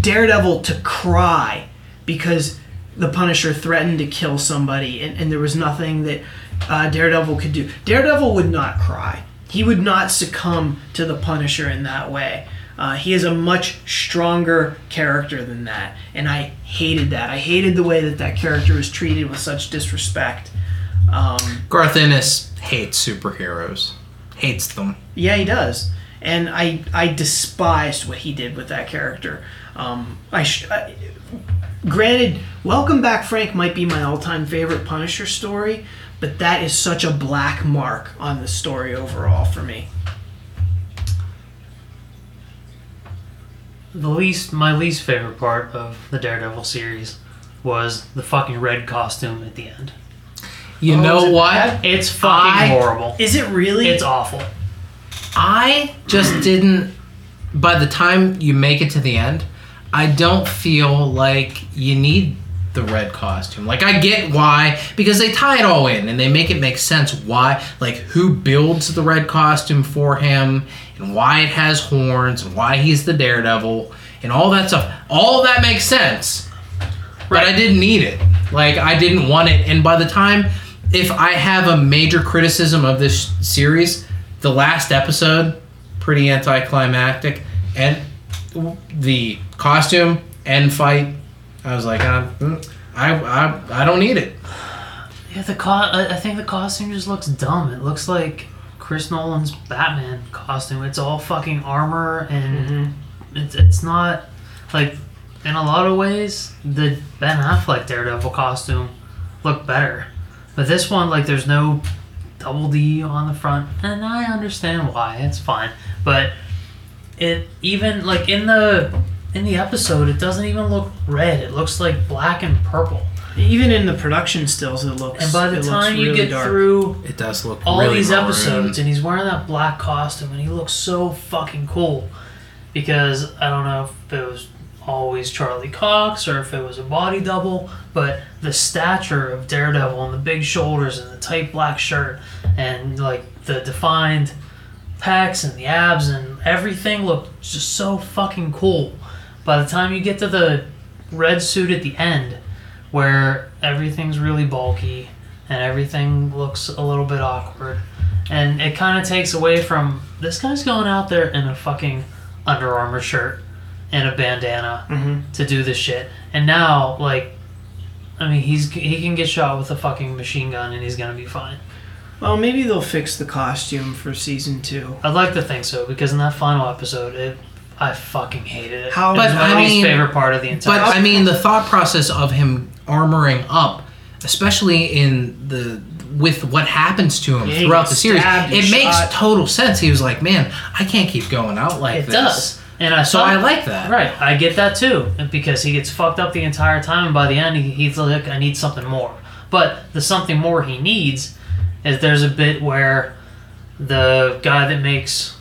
Daredevil to cry because the Punisher threatened to kill somebody, and, and there was nothing that uh, Daredevil could do. Daredevil would not cry. He would not succumb to the Punisher in that way. Uh, he is a much stronger character than that, and I hated that. I hated the way that that character was treated with such disrespect. Um, Garth Ennis hates superheroes. Hates them. Yeah, he does, and I I despised what he did with that character. Um, I, sh- I granted, Welcome Back Frank might be my all-time favorite Punisher story, but that is such a black mark on the story overall for me. The least, my least favorite part of the Daredevil series was the fucking red costume at the end. You Oh, know it what? bad? It's fucking I- horrible. Is it really? It's awful. I just didn't. By the time you make it to the end, I don't feel like you need the red costume. Like I get why because they tie it all in and they make it make sense why like who builds the red costume for him and why it has horns and why he's the daredevil and all that stuff. All that makes sense. But I didn't need it. Like I didn't want it and by the time if I have a major criticism of this series, the last episode pretty anticlimactic and the costume and fight I was like, uh, mm, I, I, I don't need it. Yeah, the co- I I think the costume just looks dumb. It looks like Chris Nolan's Batman costume. It's all fucking armor, and it's it's not like in a lot of ways the Ben Affleck Daredevil costume looked better, but this one like there's no double D on the front, and I understand why. It's fine, but it even like in the in the episode it doesn't even look red. It looks like black and purple. Even in the production stills, it looks. And by the time you really get dark. through It does look all really these maroon. episodes and he's wearing that black costume and he looks so fucking cool because I don't know if it was always Charlie Cox or if it was a body double, but the stature of Daredevil and the big shoulders and the tight black shirt and like the defined pecs and the abs and everything looked just so fucking cool. By the time you get to the red suit at the end, where everything's really bulky and everything looks a little bit awkward, and it kind of takes away from this guy's going out there in a fucking Under Armour shirt and a bandana Mhm. to do this shit, and now like. I mean, he's he can get shot with a fucking machine gun and he's gonna be fine. Well, maybe they'll fix the costume for season two. I'd like to think so because in that final episode, it I fucking hated it. How- it was But my I least mean- favorite part of the entire. But I mean, the thought process of him armoring up, especially in the with what happens to him Yeah, he throughout gets the series. stabbed and It makes shot. total sense. He was like, "Man, I can't keep going out like It this." does. And I So saw I like that. Right, I get that too, because he gets fucked up the entire time, and by the end, he, he's like, "I need something more." But the something more he needs is there's a bit where the guy that makes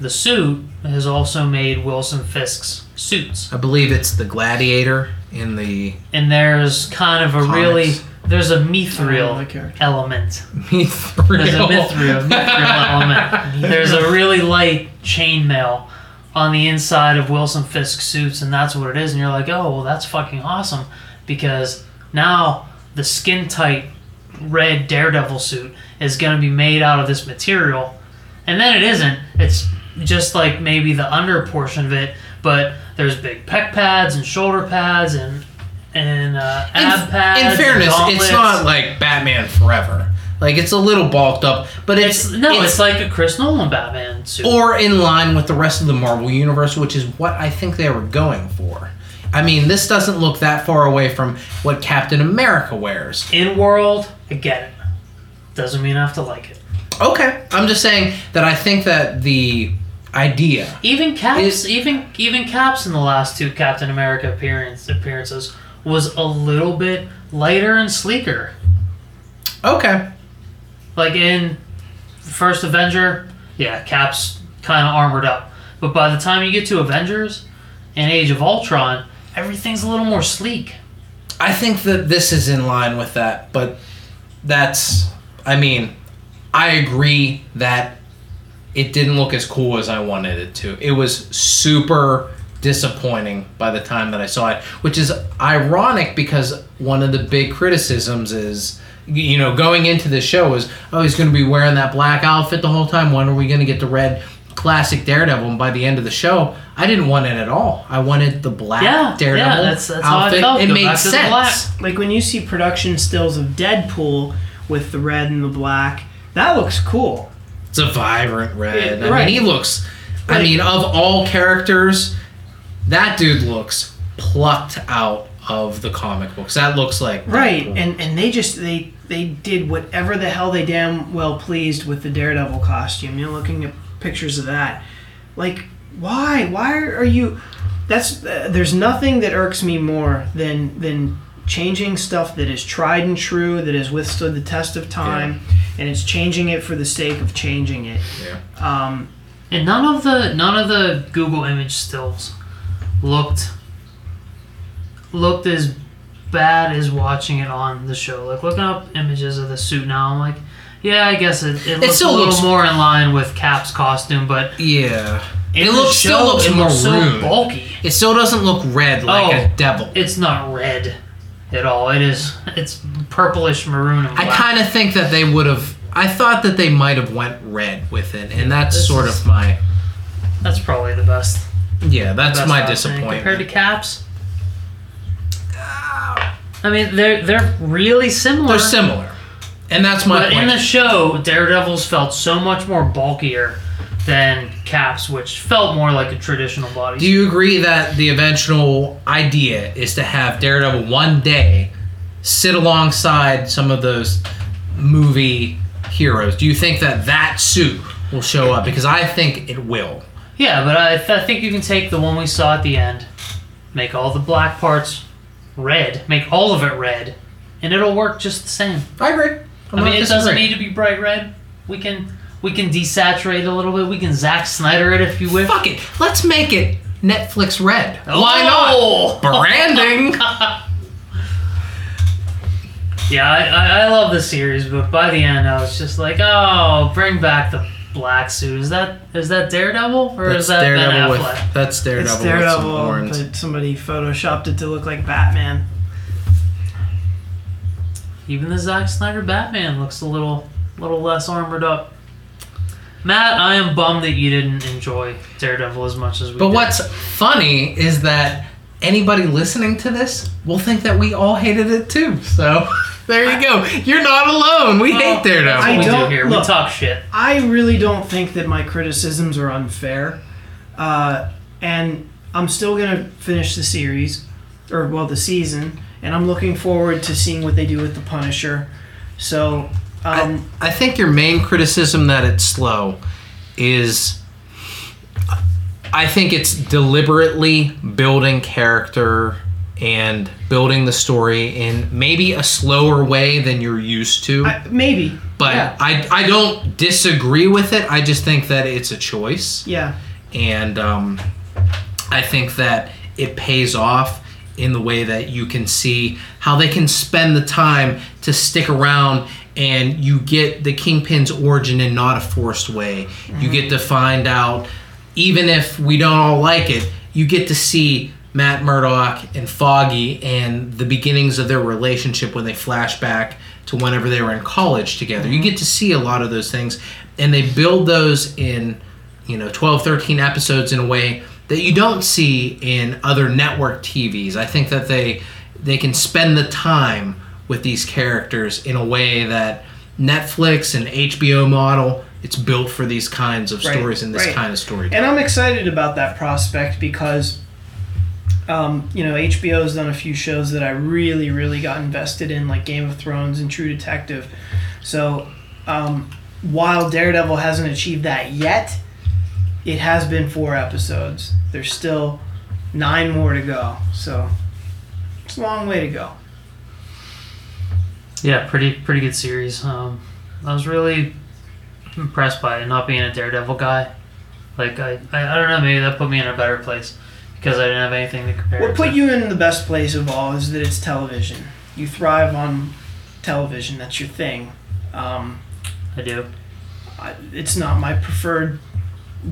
the suit has also made Wilson Fisk's suits, I believe it's the Gladiator in the and there's kind of a Comics. really there's a don't mithril element. Mithril. There's a mithril, mithril element. There's a really light chainmail on the inside of Wilson Fisk's suits, and that's what it is. And you're like, oh, well, that's fucking awesome because now the skin tight red Daredevil suit is going to be made out of this material, and then it isn't. It's just like maybe the under portion of it, but there's big pec pads and shoulder pads and and uh, ab in, pads. in fairness, it's not like Batman Forever. Like it's a little bulked up, but it's, It's no, it's, like a Chris Nolan Batman suit. or in line with the rest of the Marvel universe, which is what I think they were going for. I mean, this doesn't look that far away from what Captain America wears. in world, I get it. Doesn't mean I have to like it. Okay, I'm just saying that I think that the idea. Even Caps, Is- even even Caps in the last two Captain America appearance appearances was a little bit lighter and sleeker. Okay, Like in first Avenger, yeah, Caps kind of armored up. But by the time you get to Avengers and Age of Ultron, everything's a little more sleek. I think that this is in line with that, but that's. I mean, I agree that it didn't look as cool as I wanted it to. It was super disappointing by the time that I saw it, which is ironic because one of the big criticisms is, you know, going into the show is, oh, he's going to be wearing that black outfit the whole time. When are we going to get the red classic Daredevil? And by the end of the show, I didn't want it at all. I wanted the black Yeah, Daredevil yeah, that's- that's how I outfit. felt. It Go made back to the sense. black. Like when you see production stills of Deadpool with the red and the black, that looks cool. It's a vibrant red. Yeah, I right. mean, he looks. I mean, of all characters, that dude looks plucked out of the comic books. That looks like Right, Deadpool. and and they just they they did whatever the hell they damn well pleased with the Daredevil costume. You're looking at pictures of that, like why why are you? That's uh, there's nothing that irks me more than than changing stuff that is tried and true that has withstood the test of time, and it's changing it for the sake of changing it. Yeah. Um, And none of the none of the Google image stills looked looked as bad as watching it on the show. Like looking up images of the suit now, I'm like, yeah, I guess it, it looks still a little looks- more in line with Cap's costume, but Yeah. It the looks still looks it looks maroon. so bulky. It still doesn't look red like Oh. a devil. It's not red at all. It is it's purplish maroon I kind of think that they would have. I thought that they might have went red with it, and that's This sort is- of my. That's probably the best. Yeah, that's best my disappointment. compared to Caps. Ah. I mean, they're they're really similar. They're similar, and that's my But point. in the show, Daredevils felt so much more bulkier than Caps, which felt more like a traditional body. Do you agree that the eventual idea is to have Daredevil one day sit alongside some of those movie heroes? Do you think that that suit will show up? Because I think it will. yeah, but I, th- I think you can take the one we saw at the end, make all the black parts red, make all of it red, and it'll work just the same. I agree. I'm I mean, it doesn't need to be bright red. We can we can desaturate it a little bit. We can Zack Snyder it if you wish. Fuck it. Let's make it Netflix red. Oh! Why not? Branding. Yeah, I, I, I love the series, but by the end, I was just like, oh, bring back the black suit. Is that is that Daredevil or is that Ben Daredevil Affleck? with that's Daredevil, it's with some Daredevil, but somebody photoshopped it to look like Batman. Even the Zack Snyder Batman looks a little little less armored up. Matt, I am bummed that you didn't enjoy Daredevil as much as we But did. what's funny is that anybody listening to this will think that we all hated it too. So there you go. You're not alone. We Well, hate That's Daredevil. what I we do don't- here. look. we talk shit. I really don't think that my criticisms are unfair, uh, and I'm still gonna finish the series, or well, the season, and I'm looking forward to seeing what they do with the Punisher. So, um, I, I think your main criticism that it's slow is I think it's deliberately building character and building the story in maybe a slower way than you're used to. I, maybe, but yeah. I, I don't disagree with it. I just think that it's a choice. yeah, And um, I think that it pays off in the way that you can see how they can spend the time to stick around and you get the Kingpin's origin in not a forced way. You get to find out, even if we don't all like it, you get to see Matt Murdock and Foggy and the beginnings of their relationship when they flash back to whenever they were in college together. You get to see a lot of those things and they build those in, you know, 12, 13 episodes in a way that you don't see in other network TVs. I think that they they can spend the time with these characters in a way that Netflix and HBO model it's built for these kinds of Right, stories and this right. kind of story. and I'm excited about that prospect because, um, you know, HBO's done a few shows that I really, really got invested in, like Game of Thrones and True Detective. So, um, while Daredevil hasn't achieved that yet, it has been four episodes. There's still nine more to go. So, it's a long way to go. Yeah, pretty pretty good series. Um, I was really impressed by it, not being a Daredevil guy. Like I, I, I don't know, maybe that put me in a better place because I didn't have anything to compare. What put to. you in the best place of all is that it's television. You thrive on television. That's your thing. Um, I do. I, it's not my preferred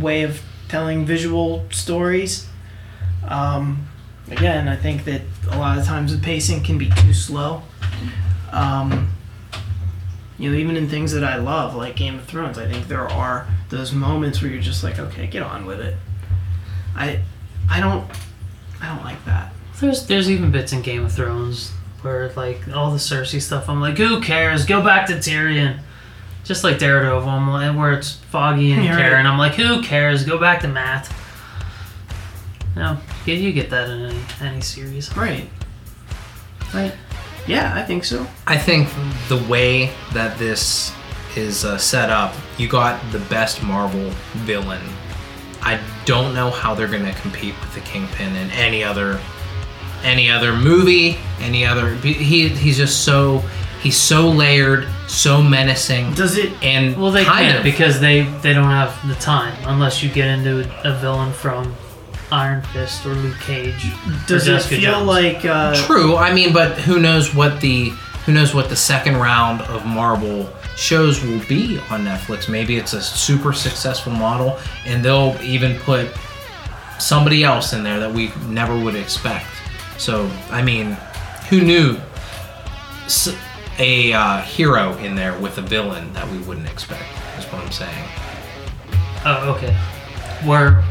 way of telling visual stories. Um, again, I think that a lot of times the pacing can be too slow. Um, you know, even in things that I love, like Game of Thrones, I think there are those moments where you're just like, okay, get on with it. I, I don't, I don't like that. There's there's even bits in Game of Thrones where like all the Cersei stuff. I'm like, who cares? Go back to Tyrion. Just like Daredevil, I'm like, where it's Foggy and You're right. Karen. I'm like, who cares? Go back to Matt. No, you, you get that in any, any series, Right. right? Yeah, I think so. I think the way that this is uh, set up, you got the best Marvel villain. I don't know how they're going to compete with the Kingpin in any other any other movie, any other. He he's just so he's so layered, so menacing, Does it? and Well, they kind can't of because they they don't have the time unless you get into a villain from Iron Fist or Luke Cage. Does it Jessica feel Jones. like? Uh, True. I mean, but who knows what the who knows what the second round of Marvel shows will be on Netflix? Maybe it's a super successful model, and they'll even put somebody else in there that we never would expect. So, I mean, who knew S- a uh, hero in there with a villain that we wouldn't expect? Is what I'm saying. Oh, okay. Where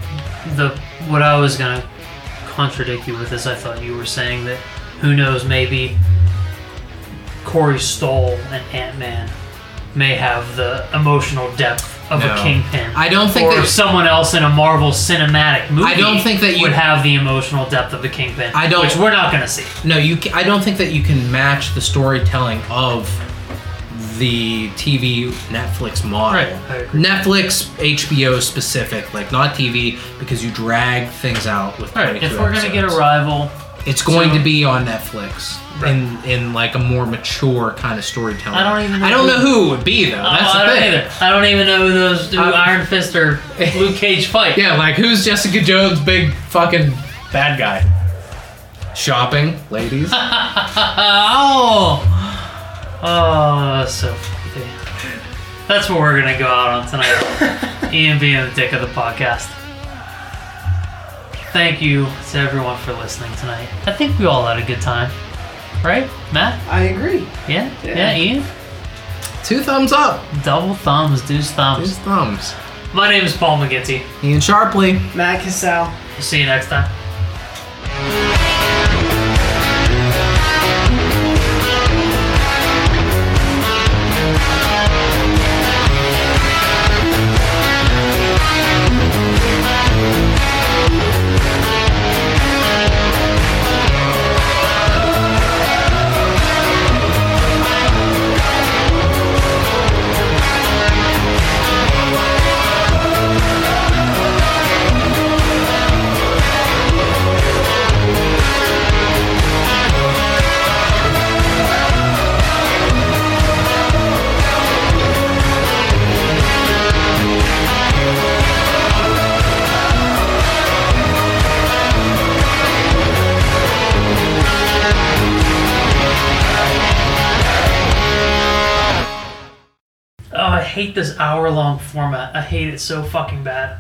the what I was gonna contradict you with is I thought you were saying that who knows maybe Corey Stoll an Ant Man may have the emotional depth of No. a kingpin. I don't think or that- someone else in a Marvel cinematic movie. I don't think that you- would have the emotional depth of the kingpin. I don't- which we're not gonna see. No, you. ca- I don't think that you can match the storytelling of the TV Netflix model. Right, I agree. Netflix, HBO specific, like not TV, because you drag things out with. All right, 22 if we're gonna get a episodes. rival, it's going so- to be on Netflix in in like a more mature kind of storytelling. I don't even know I don't who- know who it would be though. That's oh, the I don't thing. either. I don't even know who those who Uh, Iron Fist or Luke Cage fight. Yeah, like who's Jessica Jones' big fucking bad guy? Shopping, ladies. oh, oh, so funny. That's what we're gonna go out on tonight. Ian being the dick of the podcast. Thank you to everyone for listening tonight. I think we all had a good time, right, Matt? I agree. Yeah, yeah, Yeah. Ian. Two thumbs up. Double thumbs, deuce Two thumbs. thumbs. My name is Paul McGinty. Ian Sharpley. Matt Cassell. We'll See you next time. Hate this hour long format. I hate it so fucking bad.